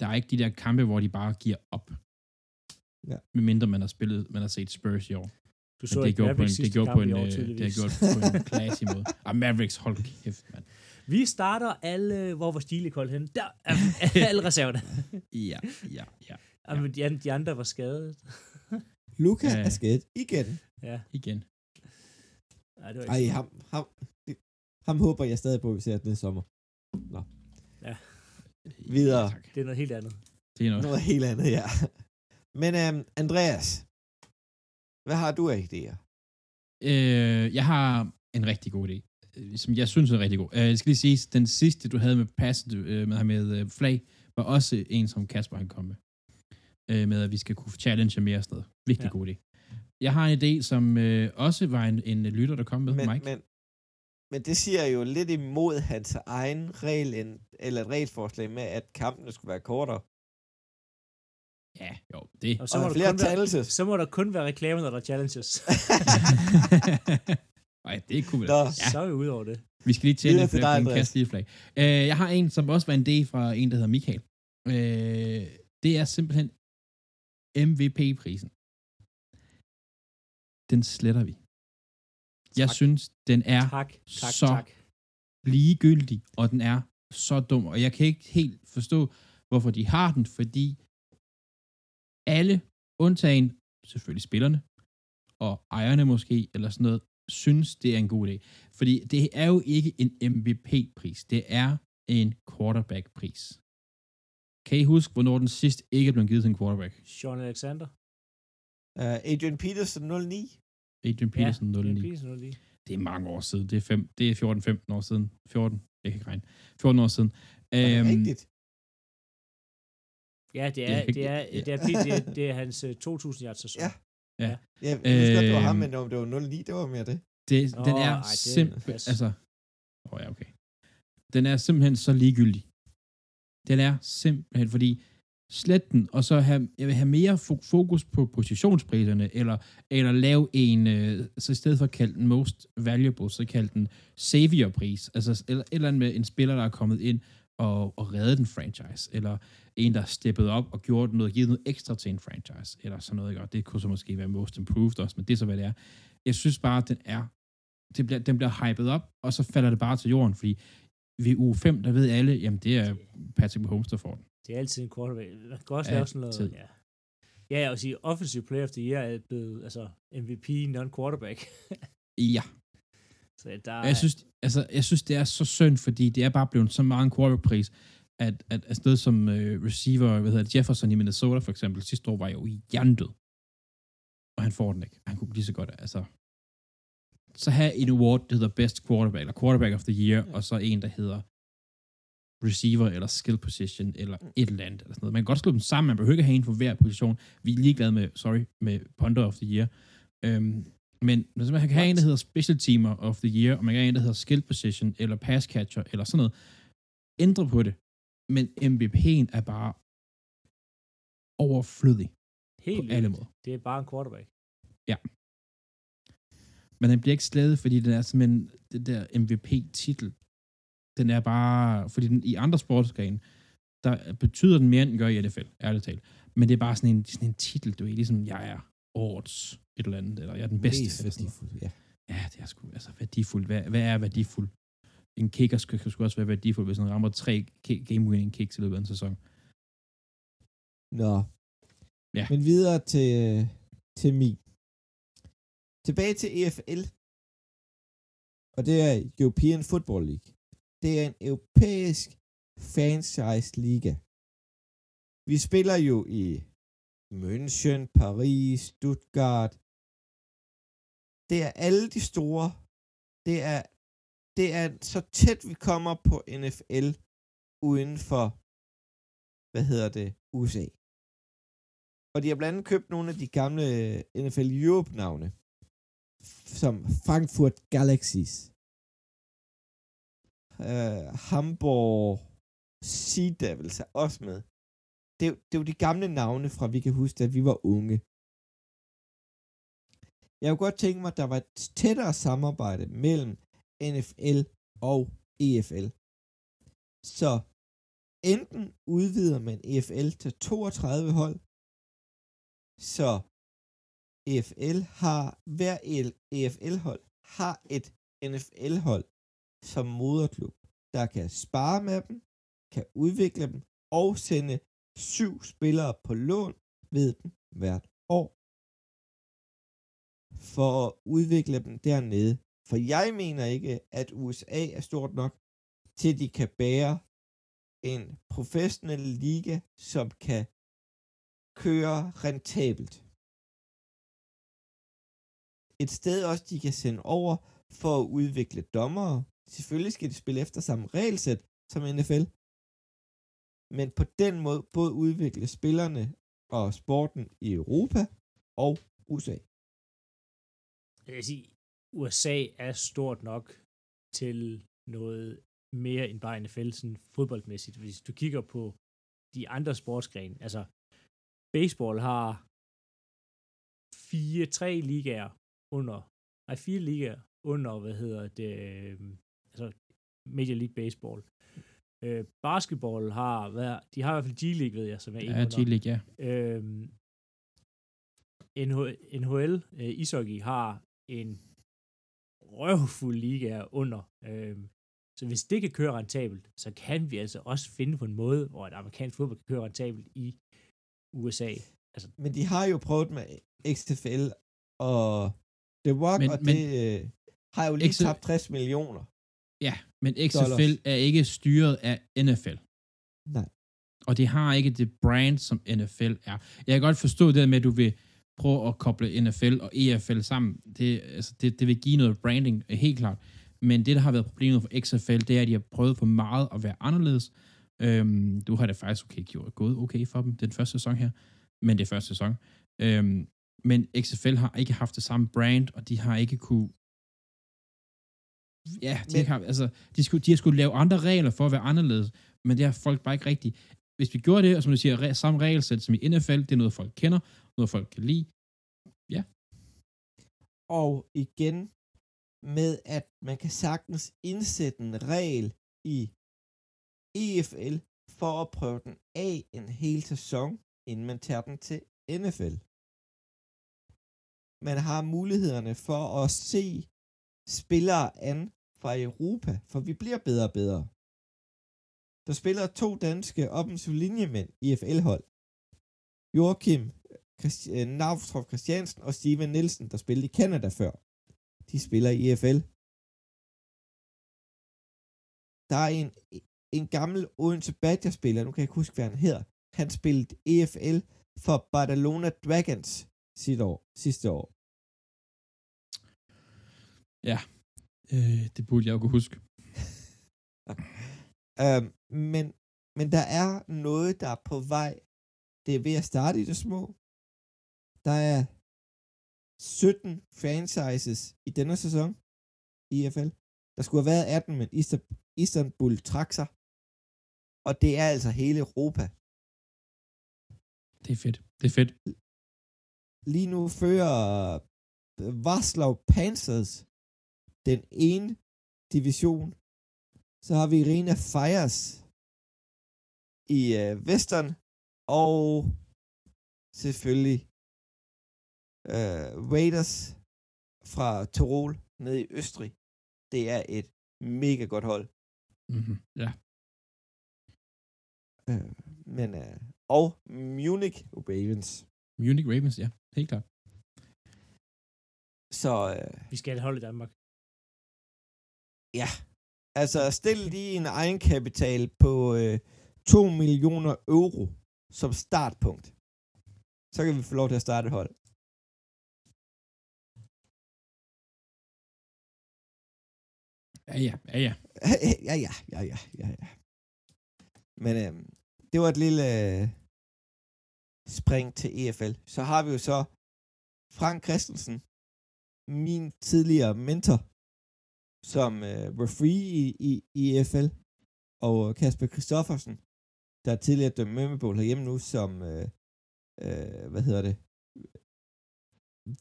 [SPEAKER 2] der er ikke de der kampe, hvor de bare giver op.
[SPEAKER 1] Ja.
[SPEAKER 2] Medmindre man har spillet, man har set Spurs i år.
[SPEAKER 3] Du
[SPEAKER 2] Men
[SPEAKER 3] så
[SPEAKER 2] det er
[SPEAKER 3] ikke
[SPEAKER 2] gjort på en,
[SPEAKER 3] Mavericks
[SPEAKER 2] det er gjort
[SPEAKER 3] kamp
[SPEAKER 2] på en,
[SPEAKER 3] år,
[SPEAKER 2] øh, det
[SPEAKER 3] tydeligvis.
[SPEAKER 2] gjort på en classy måde. Ah, Mavericks, hold kæft, mand.
[SPEAKER 3] Vi starter alle, hvor var Stilekold henne? Der er alle reserverne.
[SPEAKER 2] Ja, ja, ja.
[SPEAKER 3] Ja. De, de andre var skadet.
[SPEAKER 1] Luca
[SPEAKER 2] Ja.
[SPEAKER 1] er skadet igen.
[SPEAKER 3] Ja,
[SPEAKER 2] Igen.
[SPEAKER 3] Nej, det var
[SPEAKER 1] Ej,
[SPEAKER 3] ikke
[SPEAKER 1] ham, ham, det, ham håber jeg stadig på, at vi ser den sommer. Videre.
[SPEAKER 2] Ja, tak.
[SPEAKER 3] Det er noget helt andet.
[SPEAKER 2] Det er noget.
[SPEAKER 1] Noget helt andet, ja. Men øhm, Andreas, hvad har du af idéer?
[SPEAKER 2] Øh, jeg har en rigtig god idé, øh, som jeg synes er rigtig god. Øh, jeg skal lige sige, den sidste, du havde med passet øh, med, med øh, flag, var også en, som Kasper han kom med. Øh, med, at vi skal kunne challenge mere og sådan noget. Virkelig
[SPEAKER 3] Ja.
[SPEAKER 2] ja. god idé. Jeg har en idé, som øh, også var en, en lytter, der kom med,
[SPEAKER 1] Men,
[SPEAKER 2] Mike.
[SPEAKER 1] men, men det siger jo lidt imod hans egen regel, eller et regelforslag med, at kampene skulle være kortere.
[SPEAKER 2] Ja, jo, det.
[SPEAKER 3] Og
[SPEAKER 1] Så
[SPEAKER 3] så må,
[SPEAKER 1] og
[SPEAKER 3] der
[SPEAKER 1] flere
[SPEAKER 3] kun være,
[SPEAKER 1] challenges.
[SPEAKER 3] så må der kun være reklamer, når der er challenges.
[SPEAKER 2] Ej, det cool.
[SPEAKER 1] Nå.
[SPEAKER 2] Ja,
[SPEAKER 3] Så er vi ude over det.
[SPEAKER 2] vi skal lige tjene lidt
[SPEAKER 1] dig, Andreas.
[SPEAKER 2] kaste flag. Øh, jeg har en, som også var en idé fra en, der hedder Michael. Øh, det er simpelthen MVP-prisen. Den sletter vi. Jeg
[SPEAKER 3] Tak.
[SPEAKER 2] synes, den er
[SPEAKER 3] Tak, tak,
[SPEAKER 2] så
[SPEAKER 3] tak.
[SPEAKER 2] ligegyldig, og den er så dum. Og jeg kan ikke helt forstå, hvorfor de har den, fordi alle, undtagen selvfølgelig spillerne, og ejerne måske, eller sådan noget, synes, det er en god idé. Fordi det er jo ikke en MVP-pris. Det er en quarterback-pris. Kan I huske, hvornår den sidst ikke er blevet givet til en quarterback?
[SPEAKER 3] Sean Alexander.
[SPEAKER 1] Uh, Adrian Peterson 09.
[SPEAKER 2] Adrian Peterson
[SPEAKER 3] ja,
[SPEAKER 2] 09.
[SPEAKER 3] Peterson 09.
[SPEAKER 2] Det er mange år siden. Det er, fem, det er 14-15 år siden. 14, jeg kan ikke regne. 14 år siden.
[SPEAKER 1] Er det
[SPEAKER 2] Øhm,
[SPEAKER 1] rigtigt?
[SPEAKER 3] Ja, det
[SPEAKER 2] Ja,
[SPEAKER 3] er, det er, det er, det er, det er hans øh, 2000 yards sæson.
[SPEAKER 1] Ja.
[SPEAKER 2] Ja.
[SPEAKER 1] Ja, jeg husker godt, det var ham,
[SPEAKER 2] Øhm,
[SPEAKER 1] men om det var 09, det var mere det.
[SPEAKER 2] Det, den er
[SPEAKER 3] er
[SPEAKER 2] simpelthen, altså, åh oh ja, okay. Den er simpelthen så ligegyldig. Den er simpelthen, fordi slet den, og så have, jeg vil have mere fo- fokus på positionspriserne, eller, eller lave en, øh, så i stedet for at kalde den most valuable, så kalde den savior-pris, altså eller, eller andet med en spiller, der er kommet ind og, og reddet en franchise, eller en, der er steppet op og gjort noget, givet noget ekstra til en franchise, eller sådan noget, ikke? og det kunne så måske være most improved også, men det er så, hvad det er. Jeg synes bare, at den er, det bliver, den bliver hypet op, og så falder det bare til jorden, fordi ved uge 5, der ved alle, jamen det er Patrick Mahomes, der får den.
[SPEAKER 3] Det er altid en quarterback. Man kan også
[SPEAKER 2] Ja,
[SPEAKER 3] lave sådan noget.
[SPEAKER 2] tid.
[SPEAKER 3] Ja. Ja, og sige, offensive player of the year er blevet, altså, MVP non-quarterback.
[SPEAKER 2] Ja,
[SPEAKER 3] så der
[SPEAKER 2] jeg synes, altså, jeg synes, det er så synd, fordi det er bare blevet så meget en quarterback-pris, at, at, at noget som uh, receiver, hvad hedder det, Jefferson i Minnesota for eksempel, sidste år var jo hjernedød. Og han får den ikke. Han kunne lige så godt, altså... Så have en award, der hedder Best Quarterback, eller Quarterback of the Year, og så en, der hedder receiver, eller skill position, eller et eller andet, eller sådan noget. Man kan godt slå dem sammen, man behøver ikke have en for hver position. Vi er ligeglade med, sorry, med Punter of the Year. Øhm, men man kan have en, der hedder Special Teamer of the Year, og man kan have en, der hedder Skill Position, eller Pass Catcher, eller sådan noget, ændre på det. Men MVP'en er bare overflødig
[SPEAKER 3] helt
[SPEAKER 2] på alle måder.
[SPEAKER 3] Det er bare en quarterback.
[SPEAKER 2] Men den bliver ikke slædet, fordi den er simpelthen, det der MVP-titel, den er bare, fordi den, i andre sportsgrene, der betyder den mere, end den gør i NFL, ærligt talt. Men det er bare sådan en, sådan en titel, du er ligesom, jeg er årets et eller andet, eller jeg er den bedste.
[SPEAKER 1] Mest værdifuldt, ja.
[SPEAKER 2] Ja, det er sgu, altså værdifuld. Hvad, hvad er værdifuld? En kicker skal sgu også være værdifuld, hvis han rammer tre ki- game-winning kicks i løbet af en sæson.
[SPEAKER 1] Nå.
[SPEAKER 2] Ja.
[SPEAKER 1] Men videre til, til min. Tilbage til EFL. Og det er European Football League. Det er en europæisk franchise liga. Vi spiller jo i München, Paris, Stuttgart. Det er alle de store. Det er, det er så tæt vi kommer på NFL uden for, hvad hedder det, USA. Og de har blandt andet købt nogle af de gamle øh, NFL Europe-navne, som Frankfurt Galaxies, øh, uh, Hamburg Sea Devils er også med. Det, det er jo de gamle navne fra, vi kan huske, at vi var unge. Jeg kunne godt tænke mig, at der var et tættere samarbejde mellem NFL og EFL. Så enten udvider man EFL til 32 hold, så EFL har, hver EFL-hold har et NFL-hold som moderklub, der kan spare med dem, kan udvikle dem og sende syv spillere på lån ved dem hvert år for at udvikle dem dernede. For jeg mener ikke, at USA er stort nok til, de kan bære en professionel liga, som kan køre rentabelt. Et sted også, de kan sende over for at udvikle dommere. Selvfølgelig skal de spille efter samme regelsæt som NFL. Men på den måde både udvikle spillerne og sporten i Europa og USA.
[SPEAKER 3] Jeg vil sige, USA er stort nok til noget mere end bare NFL, sådan fodboldmæssigt. Hvis du kigger på de andre sportsgrene, altså baseball har fire, tre ligaer under, nej, fire ligaer under, hvad hedder det, øh, altså Major League Baseball. Øh, basketball har, hvad, de har i hvert fald G-League, ved jeg, som er en
[SPEAKER 2] Ja. G-League, ja.
[SPEAKER 3] Øhm, NHL, NHL øh, ishockey har en røvfuld liga under. Øhm, så hvis det kan køre rentabelt, så kan vi altså også finde på en måde, hvor et amerikansk fodbold kan køre rentabelt i USA. Altså,
[SPEAKER 1] Men de har jo prøvet med XFL og The Rock,
[SPEAKER 2] Men-
[SPEAKER 1] og
[SPEAKER 2] men-
[SPEAKER 1] det øh, har jo lige
[SPEAKER 2] Ikke så-
[SPEAKER 1] tabt 60 millioner.
[SPEAKER 2] Ja, men XFL er ikke styret af NFL.
[SPEAKER 1] Nej.
[SPEAKER 2] Og det har ikke det brand, som NFL er. Jeg kan godt forstå det med, at du vil prøve at koble NFL og EFL sammen. Det, altså, det, det vil give noget branding, øh, helt klart. Men det, der har været problemet for XFL, det er, at de har prøvet for meget at være anderledes. Øhm, du har det faktisk okay gjort, gået okay for dem den første sæson her, men det er første sæson. Øhm, men XFL har ikke haft det samme brand, og de har ikke kunne Ja, de,
[SPEAKER 1] Men-
[SPEAKER 2] men, har, altså, de, skulle, de har skulle lave andre regler for at være anderledes, men det har folk bare ikke rigtigt. Hvis vi gjorde det, og som du siger, re- samme regelsæt som i NFL, det er noget, folk kender, noget, folk kan lide. Ja.
[SPEAKER 1] Og igen med, at man kan sagtens indsætte en regel i EFL for at prøve den af en hel sæson, inden man tager den til NFL. Man har mulighederne for at se spillere an fra Europa, for vi bliver bedre og bedre. Der spiller to danske offensive linjemænd i EFL-hold. Joachim Christi- øh, Navstrup Christiansen og Steven Nielsen, der spillede i Canada før. De spiller i EFL. Der er en, en gammel Odense Badger-spiller, nu kan jeg ikke huske, hvad han hedder. Han spillede EFL for Barcelona Dragons sidste år. Sidste år.
[SPEAKER 2] Øh, det burde jeg jo kunne huske.
[SPEAKER 1] Øhm, men, men der er noget, der er på vej. Det er ved at starte i det små. Der er 17 franchises i denne sæson i EFL. Der skulle have været 18, men Ista- Istanbul trak sig. Og det er altså hele Europa.
[SPEAKER 2] Det er fedt. Det er fedt.
[SPEAKER 1] Lige nu fører Varslau Panthers den ene division. Så har vi Irina Fires i øh, Western. Og selvfølgelig øh, Raiders fra Tirol nede i Østrig. Det er et mega godt hold.
[SPEAKER 2] Mm-hmm. Ja.
[SPEAKER 1] Øh, men, øh, og Munich Ravens.
[SPEAKER 2] Munich Ravens, ja. Helt klart.
[SPEAKER 1] Så øh,
[SPEAKER 3] Vi skal have et hold i Danmark.
[SPEAKER 1] Ja. Altså, stil lige en egenkapital på øh, 2 millioner euro som startpunkt. Så kan vi få lov til at starte et hold.
[SPEAKER 2] Ja, ja, ja, ja.
[SPEAKER 1] ja, ja, ja, ja, ja, ja. Men øh, det var et lille øh, spring til EFL. Så har vi jo så Frank Christensen, min tidligere mentor, som øh, referee i, i, i EFL, og Kasper Christoffersen, der er tidligere dømt Mømmebål herhjemme nu, som, øh, øh, hvad hedder det,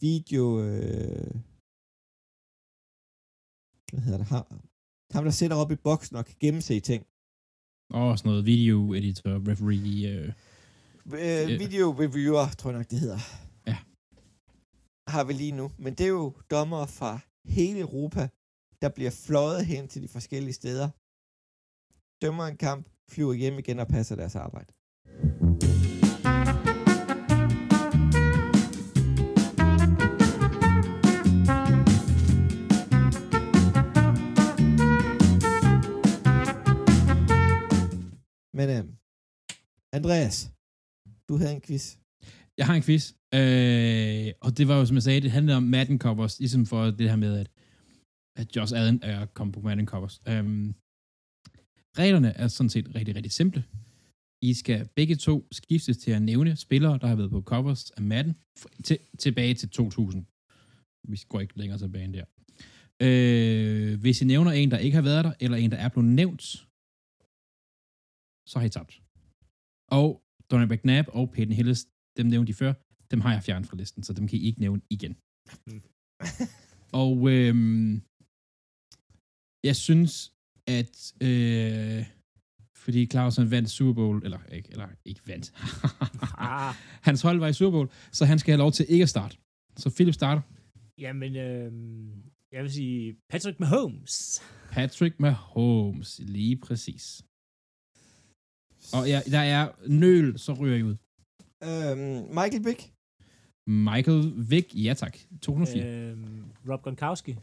[SPEAKER 1] video, øh, hvad hedder det, ham, ham der sætter op i boksen og kan gennemse ting.
[SPEAKER 2] Og sådan noget video editor, referee. Øh.
[SPEAKER 1] Øh,
[SPEAKER 2] Ja.
[SPEAKER 1] video reviewer, tror jeg nok, det hedder.
[SPEAKER 2] Ja.
[SPEAKER 1] Har vi lige nu. Men det er jo dommer fra hele Europa, der bliver fløjet hen til de forskellige steder. Dømmer en kamp, flyver hjem igen og passer deres arbejde. Men øh, Andreas, du havde en quiz.
[SPEAKER 2] Jeg har en quiz, øh, og det var jo, som jeg sagde, det handlede om Madden covers, ligesom for det her med, at, at Josh Allen er kommet på Madden covers. Øhm, reglerne er sådan set rigtig, rigtig simple. I skal begge to skiftes til at nævne spillere, der har været på covers af Madden, til, tilbage til 2000. Vi går ikke længere tilbage end der. Øh, hvis I nævner en, der ikke har været der, eller en, der er blevet nævnt, så har I tabt. Og Donald McNabb og Peyton Hillis, dem nævnte de før, dem har jeg fjernet fra listen, så dem kan I ikke nævne igen. og øhm, jeg synes, at øh, fordi Clausen vandt Super Bowl, eller ikke, eller ikke vandt, hans hold var i Super Bowl, så han skal have lov til ikke at starte. Så Philip starter.
[SPEAKER 3] jamen, øh, jeg vil sige Patrick Mahomes.
[SPEAKER 2] Patrick Mahomes, lige præcis. Og ja, der er nøl, så ryger I ud.
[SPEAKER 1] Øhm, Michael Vick.
[SPEAKER 2] Michael Vick, ja tak, 2004. Øh.
[SPEAKER 3] Øhm, Rob Gronkowski.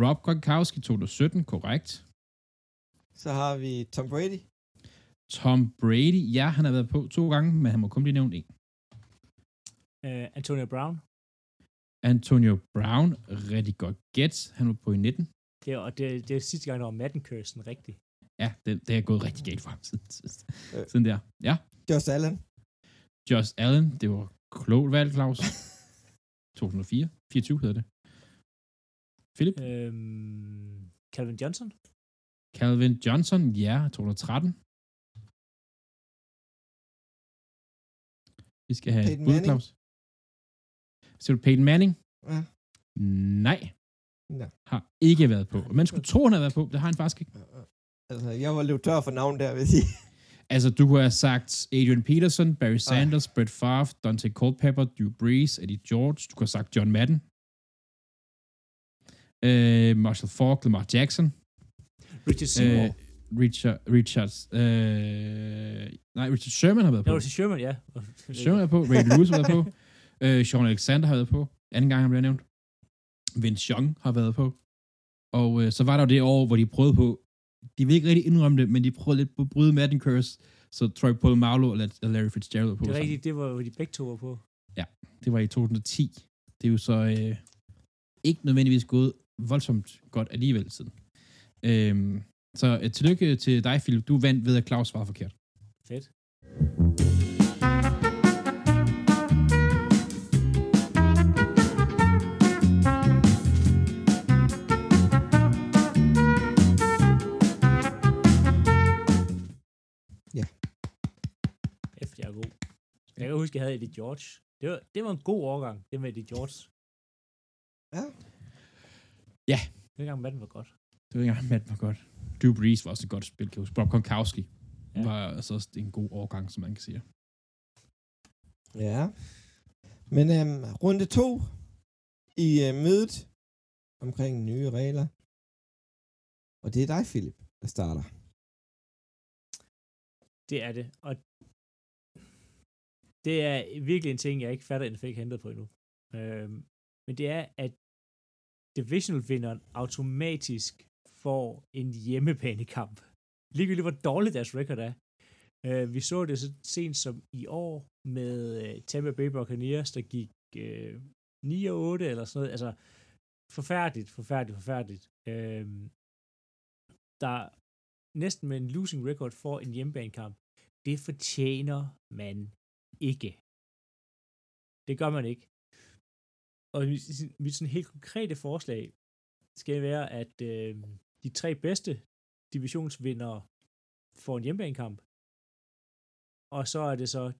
[SPEAKER 2] Rob Gronkowski, 2017, korrekt.
[SPEAKER 1] Så har vi Tom Brady.
[SPEAKER 2] Tom Brady, ja, han har været på to gange, men han må kun blive nævnt en.
[SPEAKER 3] Øh, Antonio Brown.
[SPEAKER 2] Antonio Brown, rigtig godt gæt. Han var på i 19.
[SPEAKER 3] Det er, og det, det er sidste gang, der var Madden Cursen rigtig.
[SPEAKER 2] Ja, det, det er gået rigtig galt for ham siden,
[SPEAKER 1] Øh.
[SPEAKER 2] siden der. Ja,
[SPEAKER 1] Josh Allen.
[SPEAKER 2] Josh Allen, det var klogt valg, Claus. 2004, 24 hedder det. Philip,
[SPEAKER 3] Øhm, Calvin Johnson.
[SPEAKER 2] Calvin Johnson, ja, 2013. Vi skal have
[SPEAKER 1] Peyton
[SPEAKER 2] bud,
[SPEAKER 1] Manning?
[SPEAKER 2] Claus. Siger du Peyton Manning?
[SPEAKER 1] Ja.
[SPEAKER 2] Nej,
[SPEAKER 1] Nå.
[SPEAKER 2] har ikke været på. Man skulle tro, han havde været på. Det har han faktisk ikke.
[SPEAKER 1] Altså, jeg var lidt tør for navn der, vil jeg sige.
[SPEAKER 2] Altså, du kunne have sagt Adrian Peterson, Barry Sanders, Brett Favre, Dante Culpepper, Drew Brees, Eddie George. Du kunne have sagt John Madden. Øh, Marshall Falk, Lamar Jackson.
[SPEAKER 3] Richard Seymour.
[SPEAKER 2] Øh, Richard, Richards, øh, nej, Richard Sherman har været på.
[SPEAKER 3] no, til Sherman, ja.
[SPEAKER 2] Sherman er på. Ray Lewis har været på. Øh, Sean Alexander har været på. Anden gang, han blev nævnt. Vince Young har været på. Og øh, så var der jo det år, hvor de prøvede på, de vil ikke rigtig indrømme det, men de prøvede lidt på at bryde Madden Curse, så Troy Polamalu og La- og Larry Fitzgerald var på.
[SPEAKER 3] Det er rigtigt, det var, hvor de begge to var på.
[SPEAKER 2] Det var i 2010. Det er jo så øh, ikke nødvendigvis gået voldsomt godt alligevel siden. Øhm, så øh, tillykke til dig, Philip. Du vandt ved, at Claus var forkert.
[SPEAKER 3] Fedt.
[SPEAKER 1] Ja.
[SPEAKER 3] Efter jeg er god. Jeg kan huske, jeg havde Eddie George. Det var, det var en god årgang, det med Eddie George.
[SPEAKER 1] Ja.
[SPEAKER 2] Ja.
[SPEAKER 3] Dengang manden var godt.
[SPEAKER 2] Det var ikke engang, var godt. Drew Brees var også et godt spil, kan jeg huske. Bob Gronkowski
[SPEAKER 3] Ja.
[SPEAKER 2] var altså også en god årgang, som man kan sige.
[SPEAKER 1] Ja. Men øhm, runde to i øh, mødet omkring nye regler. Og det er dig, Philip, der starter.
[SPEAKER 3] Det er det. Og det er virkelig en ting, jeg ikke fatter, at ikke hentet på endnu. Øhm, men det er, at divisional-vinderen automatisk får en hjemmebanekamp. Ligegyldigt hvor dårligt deres record er. Øh, vi så det så sent som i år med øh, Tampa Bay Buccaneers, der gik øh, 9 og 8 eller sådan noget. Altså, forfærdeligt, forfærdeligt, forfærdeligt. Øh, der næsten med en losing record får en hjemmebanekamp. Det fortjener man ikke. Det gør man ikke. Og mit, mit sådan helt konkrete forslag skal være, at øh, de tre bedste divisionsvindere får en hjemmebanekamp. Og så er det så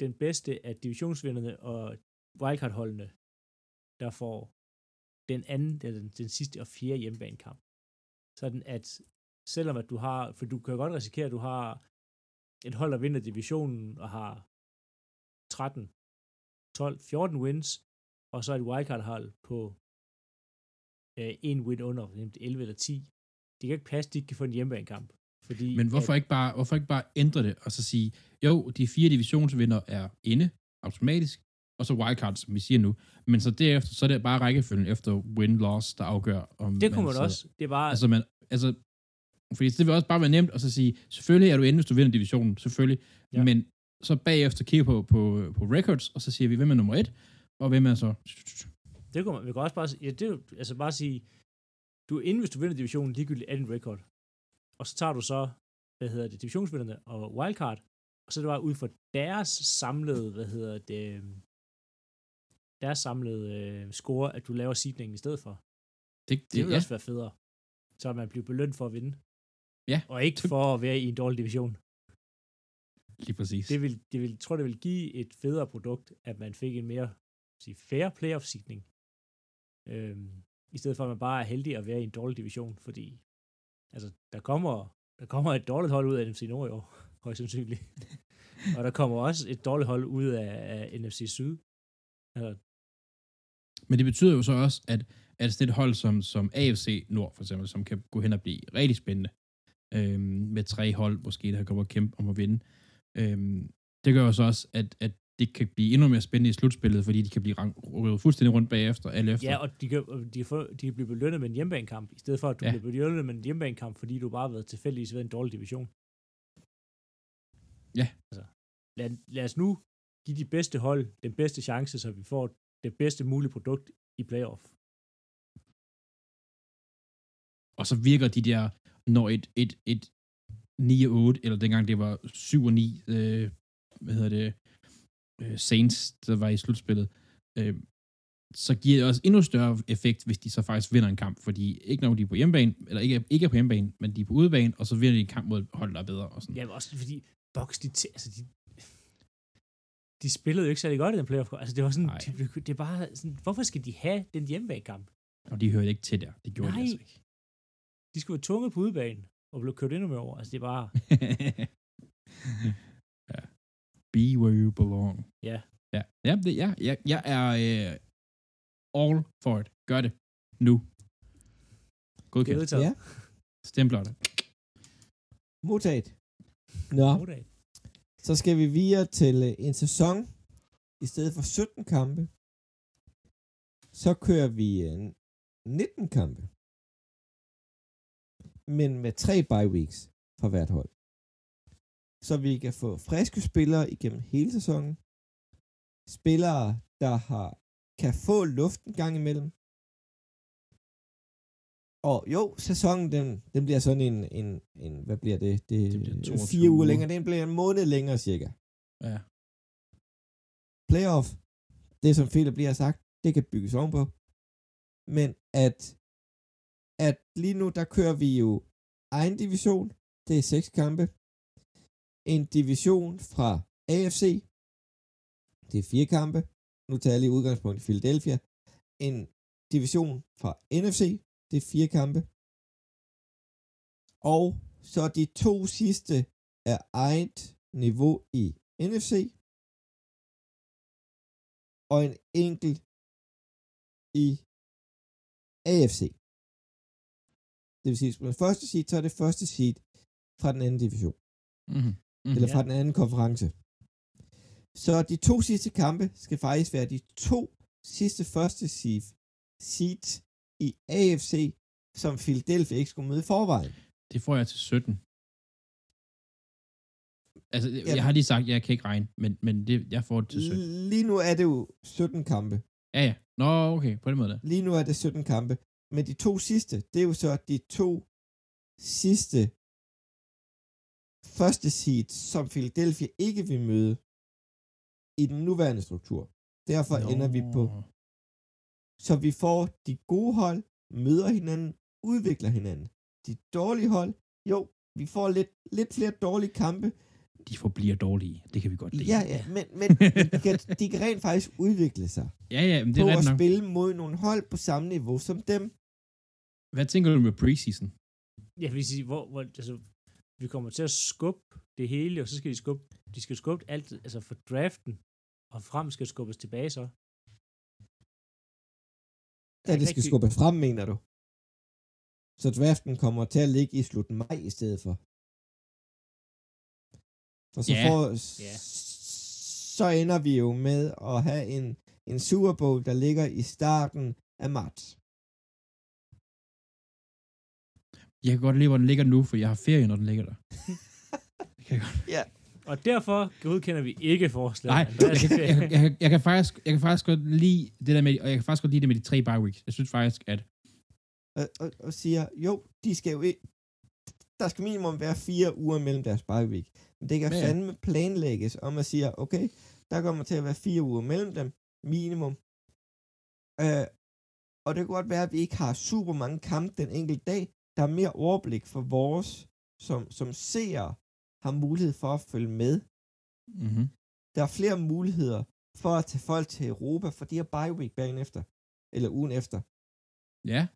[SPEAKER 3] den bedste af divisionsvinderne og wildcard-holdene, der får den anden, eller den, den sidste og fjerde hjemmebanekamp. Sådan at selvom at du har, for du kan godt risikere, at du har et hold, der vinder divisionen og har 13, 12, 14 wins, og så et wildcard-hold på øh, en win under, for eksempel 11 eller 10. Det kan ikke passe, at de ikke kan få en hjemmebanekamp. Fordi
[SPEAKER 2] Men hvorfor
[SPEAKER 3] at,
[SPEAKER 2] ikke, bare, hvorfor ikke bare ændre det, og så sige, jo, de fire divisionsvinder er inde, automatisk, og så wildcard, som vi siger nu. Men så derefter, så er det bare rækkefølgen efter win-loss, der afgør, om
[SPEAKER 3] Det kunne man
[SPEAKER 2] sidder-
[SPEAKER 3] også. Det bare,
[SPEAKER 2] Altså, man, altså, fordi det vil også bare være nemt at så sige, selvfølgelig er du inde, hvis du vinder divisionen, selvfølgelig,
[SPEAKER 3] ja.
[SPEAKER 2] men så bagefter kigge på, på, på records, og så siger vi, hvem er nummer et, og hvem er så...
[SPEAKER 3] det kunne man, vi kan også bare, ja, det er altså bare sige, du er inde, hvis du vinder divisionen, ligegyldigt anden record. Og så tager du så, hvad hedder det, divisionsvinderne og wildcard, og så er det bare ud fra deres samlede, hvad hedder det, øhm, deres samlede øh, score, at du laver seedningen i stedet for.
[SPEAKER 2] Det,
[SPEAKER 3] Det, det vil
[SPEAKER 2] ja,
[SPEAKER 3] også være federe. Så man bliver belønnet for at vinde.
[SPEAKER 2] Ja.
[SPEAKER 3] Og ikke for at være i en dårlig division.
[SPEAKER 2] lige præcis.
[SPEAKER 3] Det vil, det vil, tror, det vil give et federe produkt, at man fik en mere sige, fair playoff-seedning. Øhm, I stedet for, at man bare er heldig at være i en dårlig division, fordi altså, der kommer, der kommer et dårligt hold ud af NFC Nord i år, højst sandsynligt. og der kommer også et dårligt hold ud af, af NFC Syd. Altså,
[SPEAKER 2] Men det betyder jo så også, at, at sådan et hold som, som AFC Nord, for eksempel, som kan gå hen og blive rigtig spændende, øhm, med tre hold måske, der kommer kæmpe om at vinde, øhm, det gør jo så også, at, at det kan blive endnu mere spændende i slutspillet, fordi de kan blive rykket fuldstændig rundt bagefter, alle efter.
[SPEAKER 3] Ja, og de kan, de, kan få, de kan blive belønnet med en hjemmebanekamp, i stedet for at du
[SPEAKER 2] Ja.
[SPEAKER 3] ja. bliver belønnet med en hjemmebanekamp, fordi du bare har været tilfældigvis ved en dårlig division.
[SPEAKER 2] Ja.
[SPEAKER 3] Altså, lad, lad os nu give de bedste hold den bedste chance, så vi får det bedste mulige produkt i playoff.
[SPEAKER 2] Og så virker de der, når et, et, et 9 og 8, eller dengang det var 7 og 9, øh, hvad hedder det, øh, Saints, der var i slutspillet, øh, så giver det også endnu større effekt, hvis de så faktisk vinder en kamp, fordi ikke når de er på hjemmebane, eller ikke, ikke er på hjemmebane, men de er på udebane, og så vinder de en kamp mod hold, der er bedre. Og sådan.
[SPEAKER 3] Ja, men også fordi Bucks, de, t- altså de, de spillede jo ikke særlig godt i den playoff. Altså det var sådan, det, det er bare sådan, hvorfor skal de have den hjemmebanekamp?
[SPEAKER 2] Og de hørte ikke til der. Det gjorde
[SPEAKER 3] Nej.
[SPEAKER 2] de altså ikke.
[SPEAKER 3] De skulle være tunge på udebane, og blev kørt endnu mere over. Altså det er bare.
[SPEAKER 2] Be where you belong.
[SPEAKER 3] ja.
[SPEAKER 2] Ja, ja, det, ja, ja jeg er øh, all for it. Gør det. Nu. Godkendt.
[SPEAKER 3] vedtaget.
[SPEAKER 1] Ja,
[SPEAKER 2] Stempler det.
[SPEAKER 1] modtaget. Nå,
[SPEAKER 3] Goddag.
[SPEAKER 1] så skal vi videre til øh, en sæson. I stedet for 17 kampe, så kører vi øh, 19 kampe. Men med tre bye weeks for hvert hold. Så vi kan få friske spillere igennem hele sæsonen. Spillere, der har, kan få luft en gang imellem. Og jo, sæsonen, den, den bliver sådan en, en, en hvad bliver det? Det,
[SPEAKER 2] Det bliver 22
[SPEAKER 1] fire uger
[SPEAKER 2] uger.
[SPEAKER 1] længere. Den bliver en måned længere cirka.
[SPEAKER 2] Ja.
[SPEAKER 1] Playoff, det som Philip lige har sagt, det kan bygges ovenpå. Men at, at lige nu, der kører vi jo egen division. Det er seks kampe. En division fra AFC. Det er fire kampe. Nu tager jeg lige udgangspunkt i Philadelphia. En division fra NFC. Det er fire kampe. Og så de to sidste er eget niveau i NFC. Og en enkelt i AFC. Det vil sige, at man første seed, så er det første seed fra den anden division.
[SPEAKER 2] Mm-hmm. Mm-hmm.
[SPEAKER 1] Eller fra
[SPEAKER 3] Ja.
[SPEAKER 1] den anden konference. Så de to sidste kampe skal faktisk være de to sidste første seeds i AFC, som Philadelphia ikke skulle møde i forvejen.
[SPEAKER 2] Det får jeg til 17. Altså, jeg, jeg har lige sagt, at jeg kan ikke regne, men, men det, jeg får det til 17.
[SPEAKER 1] Lige nu er det jo 17 kampe.
[SPEAKER 2] Ja, ja. Nå, okay, på den måde der.
[SPEAKER 1] Lige nu er det 17 kampe. Men de to sidste, det er jo så de to sidste første seed, som Philadelphia ikke vil møde i den nuværende struktur. Derfor Nå. ender vi på. Så vi får de gode hold, møder hinanden, udvikler hinanden. De dårlige hold, jo, vi får lidt, lidt flere dårlige kampe.
[SPEAKER 2] De forbliver dårlige. Det kan vi godt lide.
[SPEAKER 1] Ja, ja, men, men de, kan, de kan rent faktisk udvikle sig
[SPEAKER 2] Ja, ja, men det
[SPEAKER 1] på
[SPEAKER 2] er
[SPEAKER 1] at
[SPEAKER 2] ret nok.
[SPEAKER 1] spille mod nogle hold på samme niveau som dem.
[SPEAKER 2] Hvad tænker du med preseason?
[SPEAKER 3] Jeg vil sige, hvor, hvor altså, vi kommer til at skubbe det hele, og så skal de skubbe, de skal skubbe alt, altså for draften, og frem skal skubbes tilbage så.
[SPEAKER 1] Da det skal skubbes frem, mener du? Så draften kommer til at ligge i slut maj i stedet for. For så,
[SPEAKER 2] Ja.
[SPEAKER 1] får,
[SPEAKER 3] Ja.
[SPEAKER 1] så ender vi jo med at have en, en Super Bowl, der ligger i starten af marts.
[SPEAKER 2] Jeg kan godt lide, hvor den ligger nu, for jeg har ferie, når den ligger der. Det kan jeg godt.
[SPEAKER 1] Ja.
[SPEAKER 3] Og derfor godkender vi ikke forslaget.
[SPEAKER 2] Nej, jeg kan, jeg, kan- jeg, kan- jeg, kan faktisk, jeg kan faktisk godt lide det der med, og jeg kan faktisk godt lide det med de tre bye weeks. Jeg synes faktisk, at
[SPEAKER 1] Og, og, og siger, jo, de skal jo ikke... Der skal minimum være fire uger mellem deres bye week. Men det kan
[SPEAKER 2] ja.
[SPEAKER 1] fandme planlægges, om at sige, okay, der kommer til at være fire uger mellem dem, minimum. Øh, og det kan godt være, at vi ikke har super mange kampe den enkelte dag. Der er mere overblik for vores, som, som seere har mulighed for at følge med.
[SPEAKER 2] mm-hmm.
[SPEAKER 1] Der er flere muligheder for at tage folk til Europa, for de har bye week bagen efter. Eller ugen efter.
[SPEAKER 2] ja.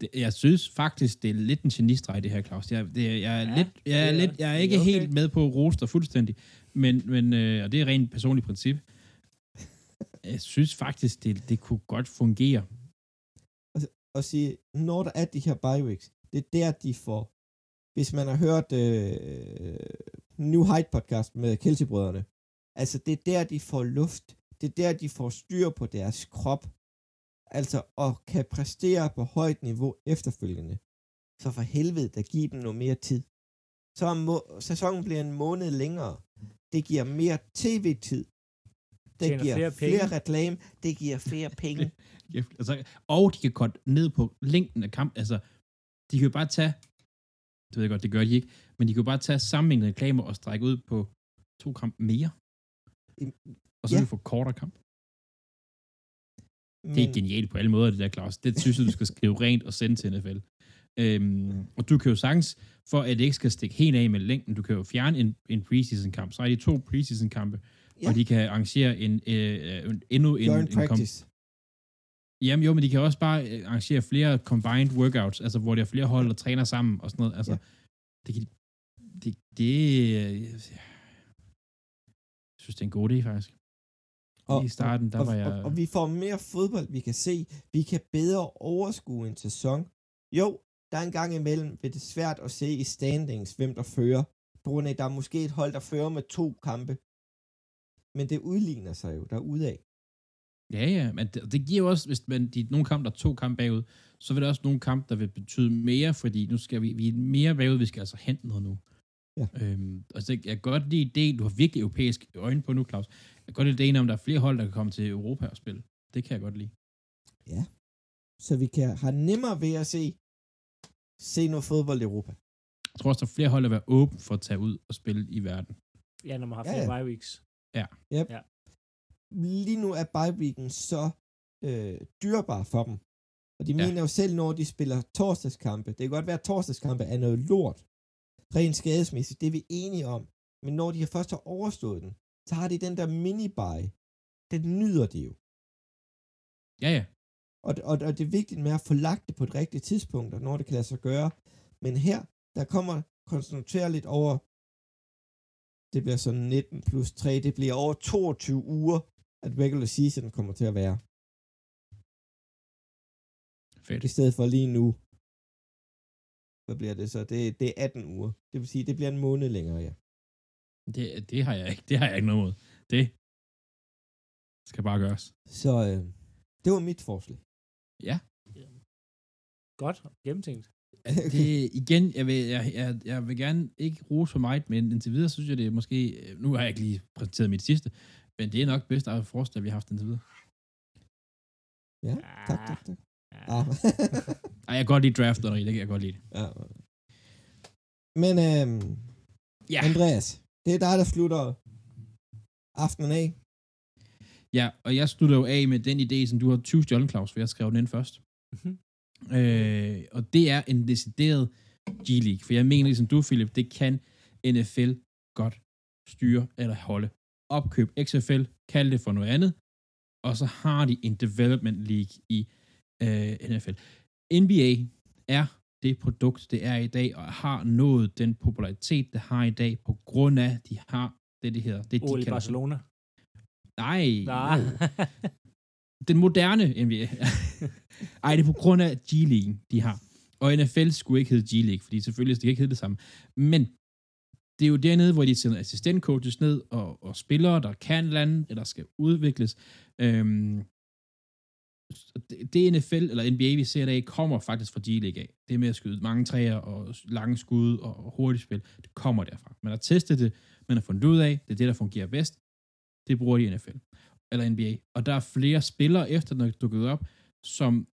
[SPEAKER 2] Det, jeg synes faktisk, det er lidt en genistreg, det her, Claus. Jeg, det, jeg, er,
[SPEAKER 3] Ja,
[SPEAKER 2] lidt, jeg, er,
[SPEAKER 3] det er-
[SPEAKER 2] lidt, jeg er
[SPEAKER 3] er
[SPEAKER 2] ikke
[SPEAKER 3] okay.
[SPEAKER 2] helt med på at rose dig fuldstændig, men, men øh, og det er rent personligt princip. Jeg synes faktisk, det, det kunne godt fungere
[SPEAKER 1] og sige, når der er de her bye weeks, det er der, de får. Hvis man har hørt øh, New Height podcast med Kelsey-brødrene, Altså, det er der, de får luft. Det er der, de får styr på deres krop. Altså, og kan præstere på højt niveau efterfølgende. Så for helvede, der giver dem noget mere tid. Så må- sæsonen bliver en måned længere. Det giver mere tv-tid. Det giver
[SPEAKER 3] flere penge.
[SPEAKER 1] flere reklame. Det giver flere penge.
[SPEAKER 2] Altså, og de kan korte ned på længden af kamp. Altså, de kan jo bare tage, det ved jeg godt, det gør de ikke, men de kan jo bare tage sammenhængende reklamer og strække ud på to kamp mere. Og så
[SPEAKER 1] ja.
[SPEAKER 2] vil du få kortere kamp. Det er genialt på alle måder, det der, Claus. Det synes jeg, du skal skrive rent og sende til NFL. Øhm, og du kan jo sagtens, for at det ikke skal stikke helt af med længden, du kan jo fjerne en, en preseason-kamp. Så er de to preseason-kampe,
[SPEAKER 1] Ja.
[SPEAKER 2] og de kan arrangere en, øh, øh, endnu en,
[SPEAKER 1] Joint
[SPEAKER 2] en
[SPEAKER 1] practice.
[SPEAKER 2] Jamen jo, men de kan også bare øh, arrangere flere combined workouts, altså hvor der er flere hold, der træner sammen og sådan noget. Altså,
[SPEAKER 1] Ja.
[SPEAKER 2] det, kan de- det, det, jeg synes, det er en god idé, faktisk. Lige i starten, der
[SPEAKER 1] og,
[SPEAKER 2] var jeg...
[SPEAKER 1] Og, og vi får mere fodbold, vi kan se. Vi kan bedre overskue en sæson. Jo, der er en gang imellem, vil det svært at se i standings, hvem der fører. På grund af, at der er måske et hold, der fører med to kampe. Men det udligner sig jo derudaf.
[SPEAKER 2] Ja, ja, men det, det giver jo også, hvis man, de, nogle kampe, der er to kampe bagud, så vil der også nogle kampe, der vil betyde mere, fordi nu skal vi, vi er mere bagud, vi skal altså hente noget nu.
[SPEAKER 1] Ja.
[SPEAKER 2] Øhm, altså, jeg kan godt lide ideen, du har virkelig europæisk øjne på nu, Claus. Jeg kan godt lide ideen om, der er flere hold, der kan komme til Europa og spille. Det kan jeg godt lide.
[SPEAKER 1] Så vi kan have nemmere ved at se, se noget fodbold i Europa.
[SPEAKER 2] Jeg tror også, der er flere hold, der vil være åbne for at tage ud og spille i verden.
[SPEAKER 3] Ja, når man har
[SPEAKER 1] Ja,
[SPEAKER 3] flere
[SPEAKER 1] ja.
[SPEAKER 3] bye weeks.
[SPEAKER 1] Lige nu er bye så øh, dyrbar for dem. Og de
[SPEAKER 2] Ja.
[SPEAKER 1] mener jo selv, når de spiller torsdagskampe, det kan godt være, at torsdagskampe er noget lort, rent skadesmæssigt, det er vi enige om. Men når de først har overstået den, så har de den der mini-buy. Den nyder de jo.
[SPEAKER 2] Ja, ja.
[SPEAKER 1] Og, og, og det er vigtigt med at få lagt det på et rigtigt tidspunkt, og når det kan lade sig gøre. Men her, der kommer kontinuerligt over, det bliver så 19 plus 3, det bliver over 22 uger, at regular season kommer til at være.
[SPEAKER 2] Fedt.
[SPEAKER 1] I stedet for lige nu, hvad bliver det så? Det, det er 18 uger. Det vil sige, det bliver en måned længere, ja.
[SPEAKER 2] Det, det, har jeg ikke, det har jeg ikke noget mod. Det skal bare gøres.
[SPEAKER 1] Så øh, det var mit forslag.
[SPEAKER 2] Ja.
[SPEAKER 3] Godt, gennemtænkt.
[SPEAKER 2] Det, igen, jeg vil, jeg, jeg, jeg vil gerne ikke rose for meget, men indtil videre synes jeg, det er måske... øh, Nu har jeg ikke lige præsenteret mit sidste, men det er nok bedst af forslag, vi har haft indtil videre.
[SPEAKER 1] Ja, tak, tak, tak.
[SPEAKER 3] Ja.
[SPEAKER 1] Ah.
[SPEAKER 2] Ej, jeg kan godt lide draft, det kan jeg godt lide.
[SPEAKER 1] ja. Men øhm,
[SPEAKER 2] Ja.
[SPEAKER 1] Andreas, det er dig, der slutter aftenen af.
[SPEAKER 2] Ja, og jeg slutter jo af med den idé, som du har 20 stjålet, Claus, for jeg skrev den ind først.
[SPEAKER 3] Mhm.
[SPEAKER 2] Øh, og det er en decideret G-League. For jeg mener, ligesom du, Philip, det kan NFL godt styre eller holde. Opkøb XFL, kald det for noget andet, og så har de en development league i øh, NFL. NBA er det produkt, det er i dag, og har nået den popularitet, det har i dag, på grund af, de har det, det hedder. Det, de
[SPEAKER 3] OL i
[SPEAKER 2] kalder-
[SPEAKER 3] Barcelona.
[SPEAKER 2] Nej,
[SPEAKER 3] Nej.
[SPEAKER 2] den moderne NBA. Ej, det er på grund af G-League, de har. Og NFL skulle ikke hedde G-League, fordi selvfølgelig skal det ikke hedde det samme. Men det er jo dernede, hvor de sender assistentcoaches ned, og, og spillere, der kan lande, eller skal udvikles. Øhm, det, det NFL, eller NBA, vi ser i dag, kommer faktisk fra G-League af. Det med at skyde mange træer, og lange skud, og hurtigt spil, det kommer derfra. Man har testet det, man har fundet ud af, det er det, der fungerer bedst. Det bruger de i NFL eller NBA. Og der er flere spillere efter, den er dukket op, som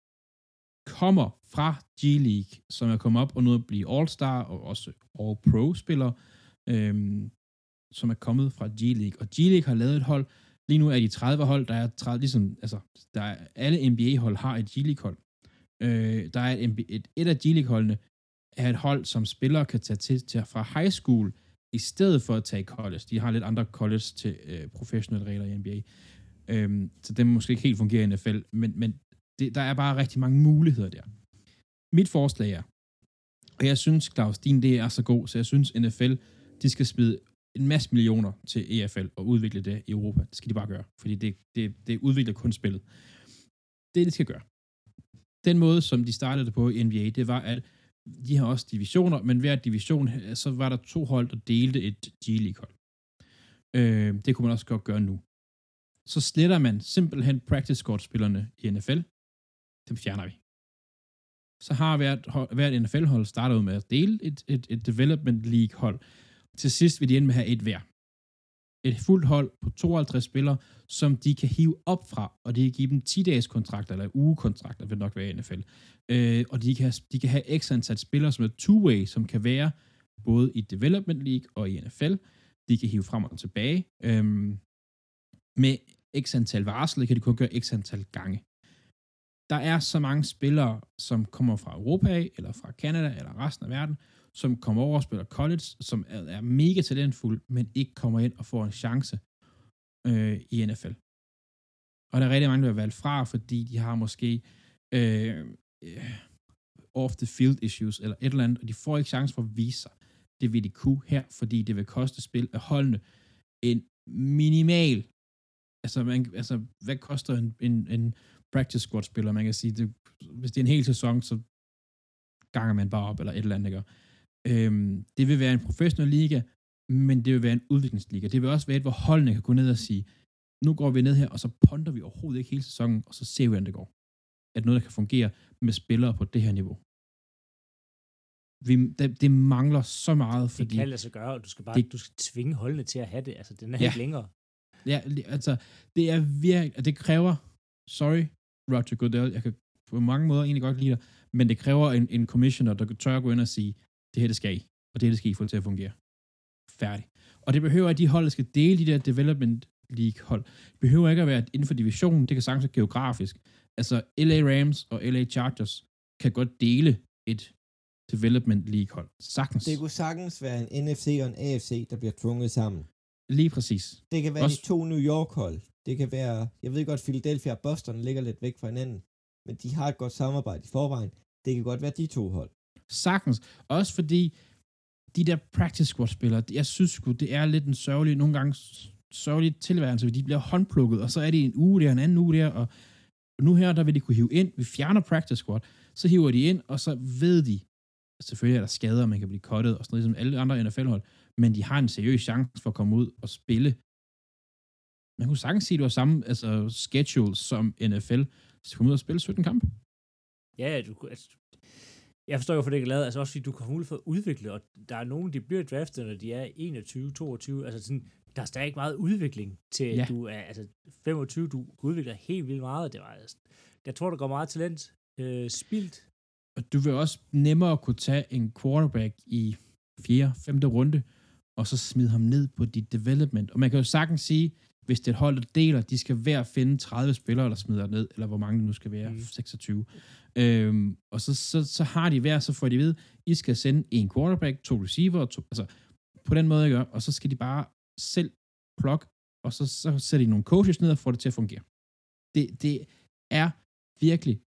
[SPEAKER 2] kommer fra G-League, som er kommet op og nu at blive All-Star og også All-Pro-spiller, øhm, som er kommet fra G-League. Og G-League har lavet et hold, lige nu er de 30 hold, der er 30, ligesom, altså, der er, alle NBA-hold har et G-League-hold. Øh, der er et, et, et af G-League-holdene er et hold, som spillere kan tage til, til fra high school, i stedet for at tage college. De har lidt andre college til øh, professionelle regler i NBA. Øhm, så det måske ikke helt fungerer i NFL, men, men det, der er bare rigtig mange muligheder der. Mit forslag er, og jeg synes, Claus, din det er så god, så jeg synes, NFL, de skal smide en masse millioner til EFL og udvikle det i Europa. Det skal de bare gøre, fordi det, det, det udvikler kun spillet. Det, de skal gøre. Den måde, som de startede det på i NBA, det var, at de har også divisioner, men hver division, så var der to hold, der delte et G-League-hold. Øh, det kunne man også godt gøre nu. Så sletter man simpelthen practice squad-spillerne i NFL. Dem fjerner vi. Så har hvert, hvert NFL-hold startet ud med at dele et, et, et Development League-hold. Til sidst vil de ende med at have et hver. Et fuldt hold på 52 spillere, som de kan hive op fra, og de kan give dem 10-dages kontrakter, eller ugekontrakter, vil nok være i NFL. Øh, og de kan, have, de kan have x antal spillere, som er two-way, som kan være både i Development League og i NFL. De kan hive frem og tilbage. Øhm, med x antal varsel kan de kun gøre x antal gange. Der er så mange spillere, som kommer fra Europa af, eller fra Canada, eller resten af verden, som kommer over og spiller college, som er, er mega talentfulde, men ikke kommer ind og får en chance øh, i NFL. Og der er rigtig mange, der er valgt fra, fordi de har måske øh, øh, off-the-field issues, eller et eller andet, og de får ikke chance for at vise sig. Det vil de kunne her, fordi det vil koste spil af holdene en minimal, altså, man, altså hvad koster en, en, en practice squad spiller, man kan sige, det, hvis det er en hel sæson, så ganger man bare op, eller et eller andet, ikke? Øhm, det vil være en professionel liga, men det vil være en udviklingsliga. Det vil også være et, hvor holdene kan gå ned og sige, nu går vi ned her, og så ponder vi overhovedet ikke hele sæsonen, og så ser vi, hvordan det går. At noget, der kan fungere med spillere på det her niveau. Vi, det, det mangler så meget,
[SPEAKER 3] Det
[SPEAKER 2] fordi...
[SPEAKER 3] kan lade sig gøre, og du skal bare
[SPEAKER 2] Det-
[SPEAKER 3] du skal tvinge holdene til at have det. Altså, den er
[SPEAKER 2] Ja.
[SPEAKER 3] ikke længere.
[SPEAKER 2] Ja, altså, det er virkelig, og det kræver, sorry, Roger Goodell, jeg kan på mange måder egentlig godt lide dig, men det kræver en, en commissioner, der tør at gå ind og sige, det her det skal I, og det her det skal I få til at fungere. Færdig. Og det behøver, at de hold, der skal dele de der development league hold, det behøver ikke at være inden for divisionen, det kan sagtens være geografisk. Altså, LA Rams og LA Chargers kan godt dele et development league hold. Sagtens.
[SPEAKER 1] Det kunne sagtens være en NFC og en AFC, der bliver tvunget sammen.
[SPEAKER 2] Lige præcis.
[SPEAKER 1] Det kan være
[SPEAKER 2] Også-
[SPEAKER 1] de to New York-hold. Det kan være, jeg ved godt, Philadelphia og Boston ligger lidt væk fra hinanden, men de har et godt samarbejde i forvejen. Det kan godt være de to hold.
[SPEAKER 2] Sagtens. Også fordi de der practice squad spillere, jeg synes sgu, det er lidt en sørgelig, nogle gange sørgelig tilværelse, fordi de bliver håndplukket, og så er det en uge der, en anden uge der, og nu her, der vil de kunne hive ind, vi fjerner practice squad, så hiver de ind, og så ved de, selvfølgelig er der skader, man kan blive kottet og sådan noget, ligesom alle andre NFL-hold, men de har en seriøs chance for at komme ud og spille. Man kunne sagtens sige, at det var samme altså, schedule som NFL, så de komme ud og spille 17 kampe.
[SPEAKER 3] Ja, du, altså, jeg forstår jo, for det ikke er lavet, altså også fordi du have mulighed for at udvikle, og der er nogen, de bliver draftet, når de er 21, 22, altså sådan, der er stadig ikke meget udvikling til, at
[SPEAKER 2] Ja.
[SPEAKER 3] du er, altså 25, du udvikler helt vildt meget, det var, altså, jeg tror, der går meget talent øh, spildt.
[SPEAKER 2] Og du vil også nemmere kunne tage en quarterback i 4. 5. runde, og så smide ham ned på dit development. Og man kan jo sagtens sige, hvis det er et hold, der deler, de skal hver finde 30 spillere, der smider ned, eller hvor mange det nu skal være,
[SPEAKER 3] Mm.
[SPEAKER 2] mm. 26. Øhm, og så, så, så har de hver, så får de ved, I skal sende en quarterback, to receiver, to, altså på den måde, jeg gør, og så skal de bare selv plukke, og så, så sætter de nogle coaches ned og får det til at fungere. Det, det er virkelig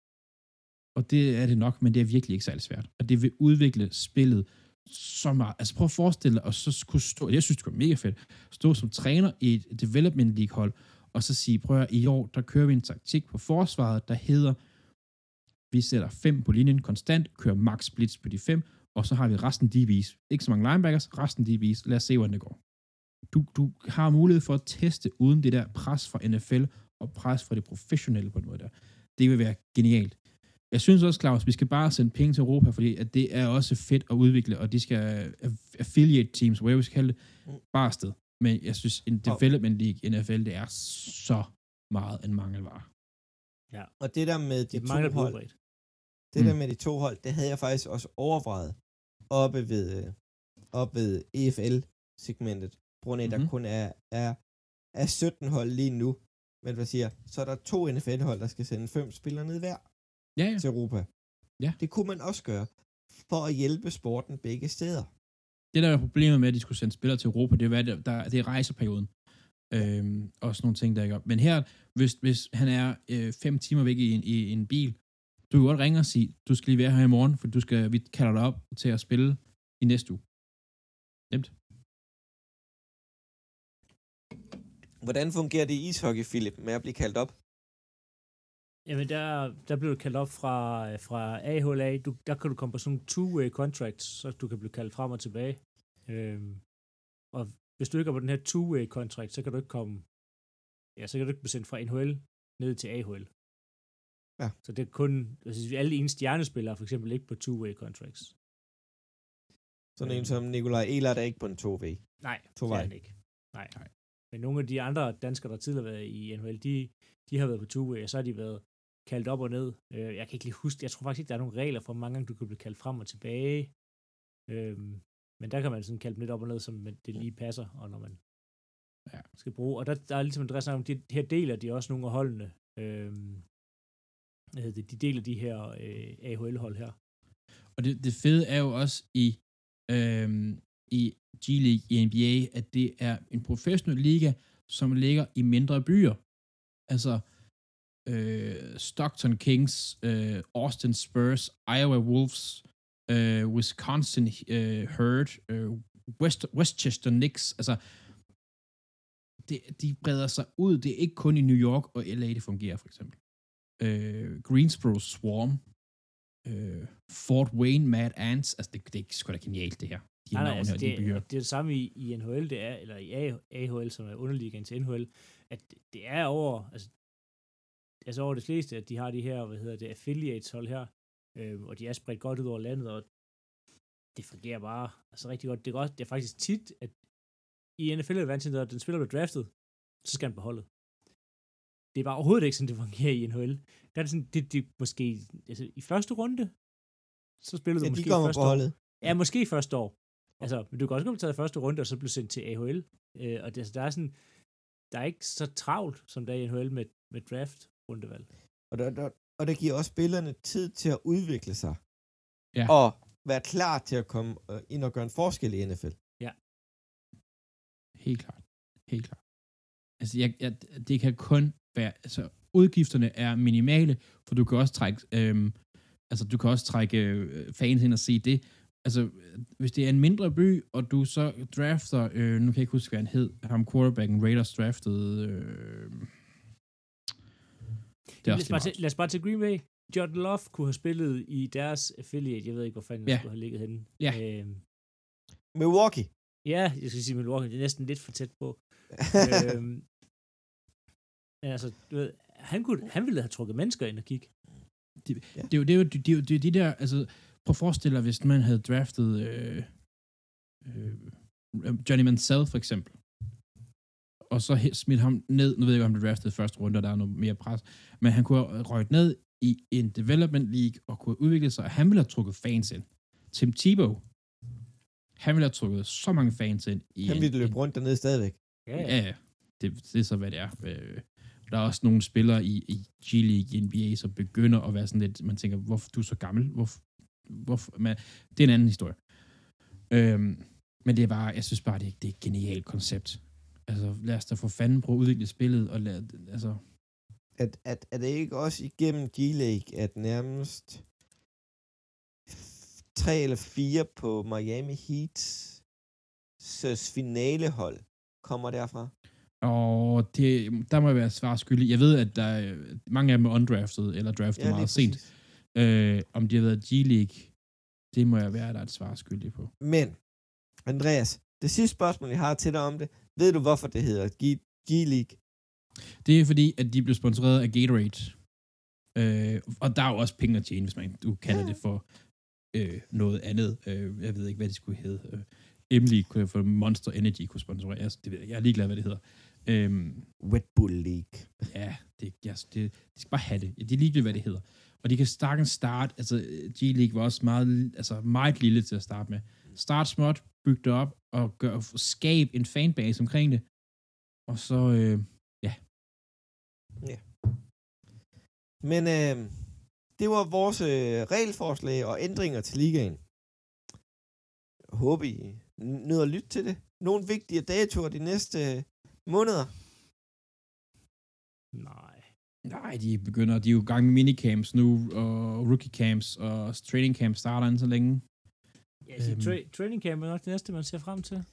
[SPEAKER 2] og det er det nok, men det er virkelig ikke særlig svært. Og det vil udvikle spillet så meget. Altså prøv at forestille dig, og så skulle stå, jeg synes, det var mega fedt, stå som træner i et development league hold, og så sige, prøv at, i år, der kører vi en taktik på forsvaret, der hedder, vi sætter fem på linjen konstant, kører max blitz på de fem, og så har vi resten DB's. Ikke så mange linebackers, resten DB's. Lad os se, hvordan det går. Du, du har mulighed for at teste uden det der pres fra NFL og pres fra det professionelle på den måde der. Det vil være genialt. Jeg synes også, Claus, vi skal bare sende penge til Europa, fordi at det er også fedt at udvikle, og de skal aff- affiliate teams, hvad vi skal kalde det, bare afsted. Men jeg synes, en development league i NFL, det er så meget en mangelvare.
[SPEAKER 1] Og det der med de
[SPEAKER 3] Det
[SPEAKER 1] to hold, det der
[SPEAKER 2] Mm.
[SPEAKER 1] med de to hold, det havde jeg faktisk også overvejet oppe ved, øh, oppe ved EFL-segmentet, på grund af, der
[SPEAKER 2] Mhm.
[SPEAKER 1] kun er, er, er 17 hold lige nu. Men hvad siger, så er der to NFL-hold, der skal sende fem spillere ned hver
[SPEAKER 2] Ja, ja.
[SPEAKER 1] til Europa.
[SPEAKER 2] Ja.
[SPEAKER 1] Det kunne man også gøre, for at hjælpe sporten begge steder.
[SPEAKER 2] Det, der er problemet med, at de skulle sende spillere til Europa, det er, der, der, det er rejseperioden. Øhm, og sådan nogle ting, der ikke. Men her, hvis, hvis han er øh, fem timer væk i en, i en bil, du kan godt ringe og sige, du skal lige være her i morgen, for du skal, vi kalder dig op til at spille i næste uge. Nemt.
[SPEAKER 1] Hvordan fungerer det i ishockey, Philip, med at blive kaldt op?
[SPEAKER 3] Jamen, der, der blev du kaldt op fra, fra AHLA. Du, der kan du komme på sådan nogle two-way contracts, så du kan blive kaldt frem og tilbage. Øhm, og hvis du ikke er på den her two-way contract, så kan du ikke komme, ja, så kan du ikke blive sendt fra NHL ned til AHL.
[SPEAKER 1] Ja.
[SPEAKER 3] Så det er kun, altså alle ens stjernespillere for eksempel ikke på two-way contracts.
[SPEAKER 1] Sådan en
[SPEAKER 3] Øh.
[SPEAKER 1] som Nikolaj Ehlert er ikke på en 2V.
[SPEAKER 3] Nej,
[SPEAKER 1] To
[SPEAKER 3] det er han ikke. Nej.
[SPEAKER 2] Nej.
[SPEAKER 3] Men nogle af de andre danskere, der tidligere har været i NHL, de, de har været på two-way, og så har de været kaldt op og ned. Øh, jeg kan ikke lige huske, jeg tror faktisk ikke, der er nogen regler for, hvor mange gange du kan blive kaldt frem og tilbage. Øhm, men der kan man sådan kalde dem lidt op og ned, som det lige passer, og når man
[SPEAKER 2] Ja.
[SPEAKER 3] skal bruge. Og der, der er ligesom Andreas snakker om, de, her deler de også nogle af holdene. Det, de deler de her øh, AHL-hold her.
[SPEAKER 2] Og det, det fede er jo også i, øhm, i G-League i NBA, at det er en professionel liga, som ligger i mindre byer. Altså øh, Stockton Kings, øh, Austin Spurs, Iowa Wolves, øh, Wisconsin øh, Herd, øh, West, Westchester Knicks. Altså, det, de breder sig ud. Det er ikke kun i New York og LA, det fungerer, for eksempel. Øh, Greensboro Swarm, øh, Fort Wayne Mad Ants. Altså, det, det er sgu da genialt, det her. De
[SPEAKER 3] Nej, altså det,
[SPEAKER 2] de byer.
[SPEAKER 3] det er det samme i, i NHL, det er, eller i AHL, som er underligaen til NHL, at det er over, altså, altså over det fleste, at de har de her, hvad hedder det, affiliates hold her, øh, og de er spredt godt ud over landet, og det fungerer bare altså rigtig godt. Det er, godt, det er faktisk tit, at i NFL er vant til, at den spiller bliver draftet, så skal han beholde. Det er bare overhovedet ikke sådan, det fungerer i NHL. Der er det sådan, det, det måske, altså i første runde, så spiller du
[SPEAKER 1] Ja, de
[SPEAKER 3] måske
[SPEAKER 1] kommer
[SPEAKER 3] første
[SPEAKER 1] på
[SPEAKER 3] år.
[SPEAKER 1] holdet.
[SPEAKER 3] Ja, måske første år. Altså, men du kan også komme taget i første runde, og så blive sendt til AHL. Øh, og det, altså, der er sådan, der er ikke så travlt, som der er i NHL med, med draft rundevalg.
[SPEAKER 1] Og, der, der, og det giver også spillerne tid til at udvikle sig.
[SPEAKER 2] Ja.
[SPEAKER 1] Og være klar til at komme øh, ind og gøre en forskel i NFL.
[SPEAKER 2] Helt klart. Helt klart. Altså, jeg, jeg, det kan kun være, altså, udgifterne er minimale, for du kan også trække, øhm, altså, du kan også trække øh, fans ind og se det. Altså, hvis det er en mindre by, og du så drafter, øh, nu kan jeg ikke huske, hvad han hed, ham quarterbacken Raiders draftede, øh, det er
[SPEAKER 3] lad,
[SPEAKER 2] også
[SPEAKER 3] os bare til, lad os bare til Green Bay. Jordan Love kunne have spillet i deres affiliate. Jeg ved ikke, hvor fanden
[SPEAKER 2] Ja.
[SPEAKER 3] ja. skulle have ligget henne.
[SPEAKER 2] Ja.
[SPEAKER 3] Øhm,
[SPEAKER 1] Milwaukee.
[SPEAKER 3] ja, jeg skal sige Milwaukee. Det er næsten lidt for tæt på. øhm, men altså, du ved, han, kunne, han ville have trukket mennesker ind og kigge.
[SPEAKER 2] Det er jo det er jo, det er jo, det er jo de der, altså, prøv at forestille dig, hvis man havde draftet øh, øh, Johnny Mansell for eksempel, og så smidt ham ned, nu ved jeg ikke, om draftet i første runde, og der er noget mere pres, men han kunne have røget ned i en development league, og kunne udvikle sig, og han ville have trukket fans ind. Tim Tebow, han ville have trukket så mange fans ind. I
[SPEAKER 1] Han
[SPEAKER 2] en-
[SPEAKER 1] ville løbe rundt dernede stadigvæk.
[SPEAKER 3] Ja,
[SPEAKER 2] Ja, ja. Det, det er så, hvad det er. Øh, Der er også nogle spillere i, i G-League, i NBA, som begynder at være sådan lidt, man tænker, hvorfor du er så gammel? Hvorfor, hvorfor? Men det er en anden historie. Øhm, men det er bare, jeg synes bare, det er, det er et genialt koncept. Altså, lad os da få fanden på at udvikle spillet, og lad, altså,
[SPEAKER 1] At, at, er det ikke også igennem G-League, at nærmest tre eller fire på Miami Heat finalehold kommer derfra?
[SPEAKER 2] og det, der må jeg være svar skyldig. Jeg ved, at der er, mange af dem er undrafted, eller draftet ja, meget
[SPEAKER 1] lige
[SPEAKER 2] sent.
[SPEAKER 1] præcis.
[SPEAKER 2] Øh, om de har været G-League, det må jeg være, der er et svar skyldig på.
[SPEAKER 1] Men, Andreas, det sidste spørgsmål, jeg har til dig om det. Ved du, hvorfor det hedder G-League?
[SPEAKER 2] Det er fordi, at de blev sponsoreret af Gatorade. Øh, og der er jo også penge at tjene, hvis man du kalder
[SPEAKER 1] Ja.
[SPEAKER 2] det for øh, noget andet. Øh, jeg ved ikke, hvad det skulle hedde. Øh, Emily kunne for Monster Energy kunne sponsoreres. Det ved jeg. Jeg er ligeglad, hvad det hedder. Øhm,
[SPEAKER 1] Red Bull League.
[SPEAKER 2] ja, det, jeg, det, de skal bare have det. De er ligeglade, hvad det hedder. Og de kan starte, altså G-League var også meget, altså meget lille til at starte med. Start småt, bygge det op, og gør, skabe en fanbase omkring det. Og så, øh,
[SPEAKER 1] Men øh, det var vores øh, regelforslag og ændringer til ligaen. Jeg håber, I nyder at lytte til det. Nogle vigtige datoer de næste øh, måneder.
[SPEAKER 3] Nej.
[SPEAKER 2] Nej, de begynder, de er jo i gang med minicamps nu, og rookie camps, og training camps starter ikke så længe.
[SPEAKER 3] Ja,
[SPEAKER 2] Øhm.
[SPEAKER 3] tra- training camp er nok det næste, man ser frem til.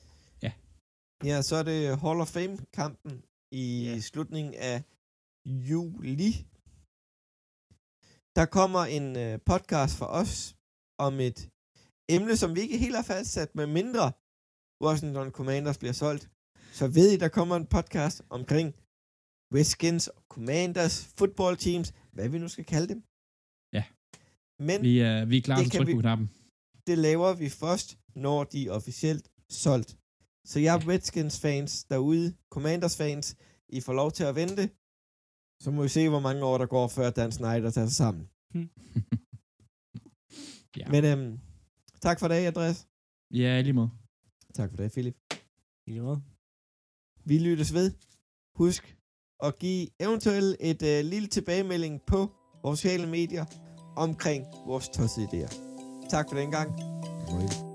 [SPEAKER 1] Ja, så er det Hall of Fame-kampen i
[SPEAKER 3] Ja.
[SPEAKER 1] slutningen af juli. Der kommer en øh, podcast fra os om et emne, som vi ikke helt har fastsat, med mindre Washington Commanders bliver solgt, så ved I, der kommer en podcast omkring Redskins Commanders football teams, hvad vi nu skal kalde dem.
[SPEAKER 2] Ja.
[SPEAKER 1] Men
[SPEAKER 2] Vi er, vi er klar til at trykke
[SPEAKER 1] vi-
[SPEAKER 2] på knappen.
[SPEAKER 1] Det laver vi først, når de er officielt solgt. Så jeg er Redskins fans derude, Commanders fans, I får lov til at vente. Så må vi se, hvor mange år der går, før Dan Snyder tager sig sammen.
[SPEAKER 2] Ja.
[SPEAKER 1] Men øhm, tak for det, Andreas.
[SPEAKER 2] ja, lige måde.
[SPEAKER 1] Tak for det, Philip.
[SPEAKER 3] I lige måde.
[SPEAKER 1] Vi lyttes ved. Husk at give eventuelt et øh, lille tilbagemelding på vores sociale medier omkring vores tossede idéer. Tak for den gang. Okay.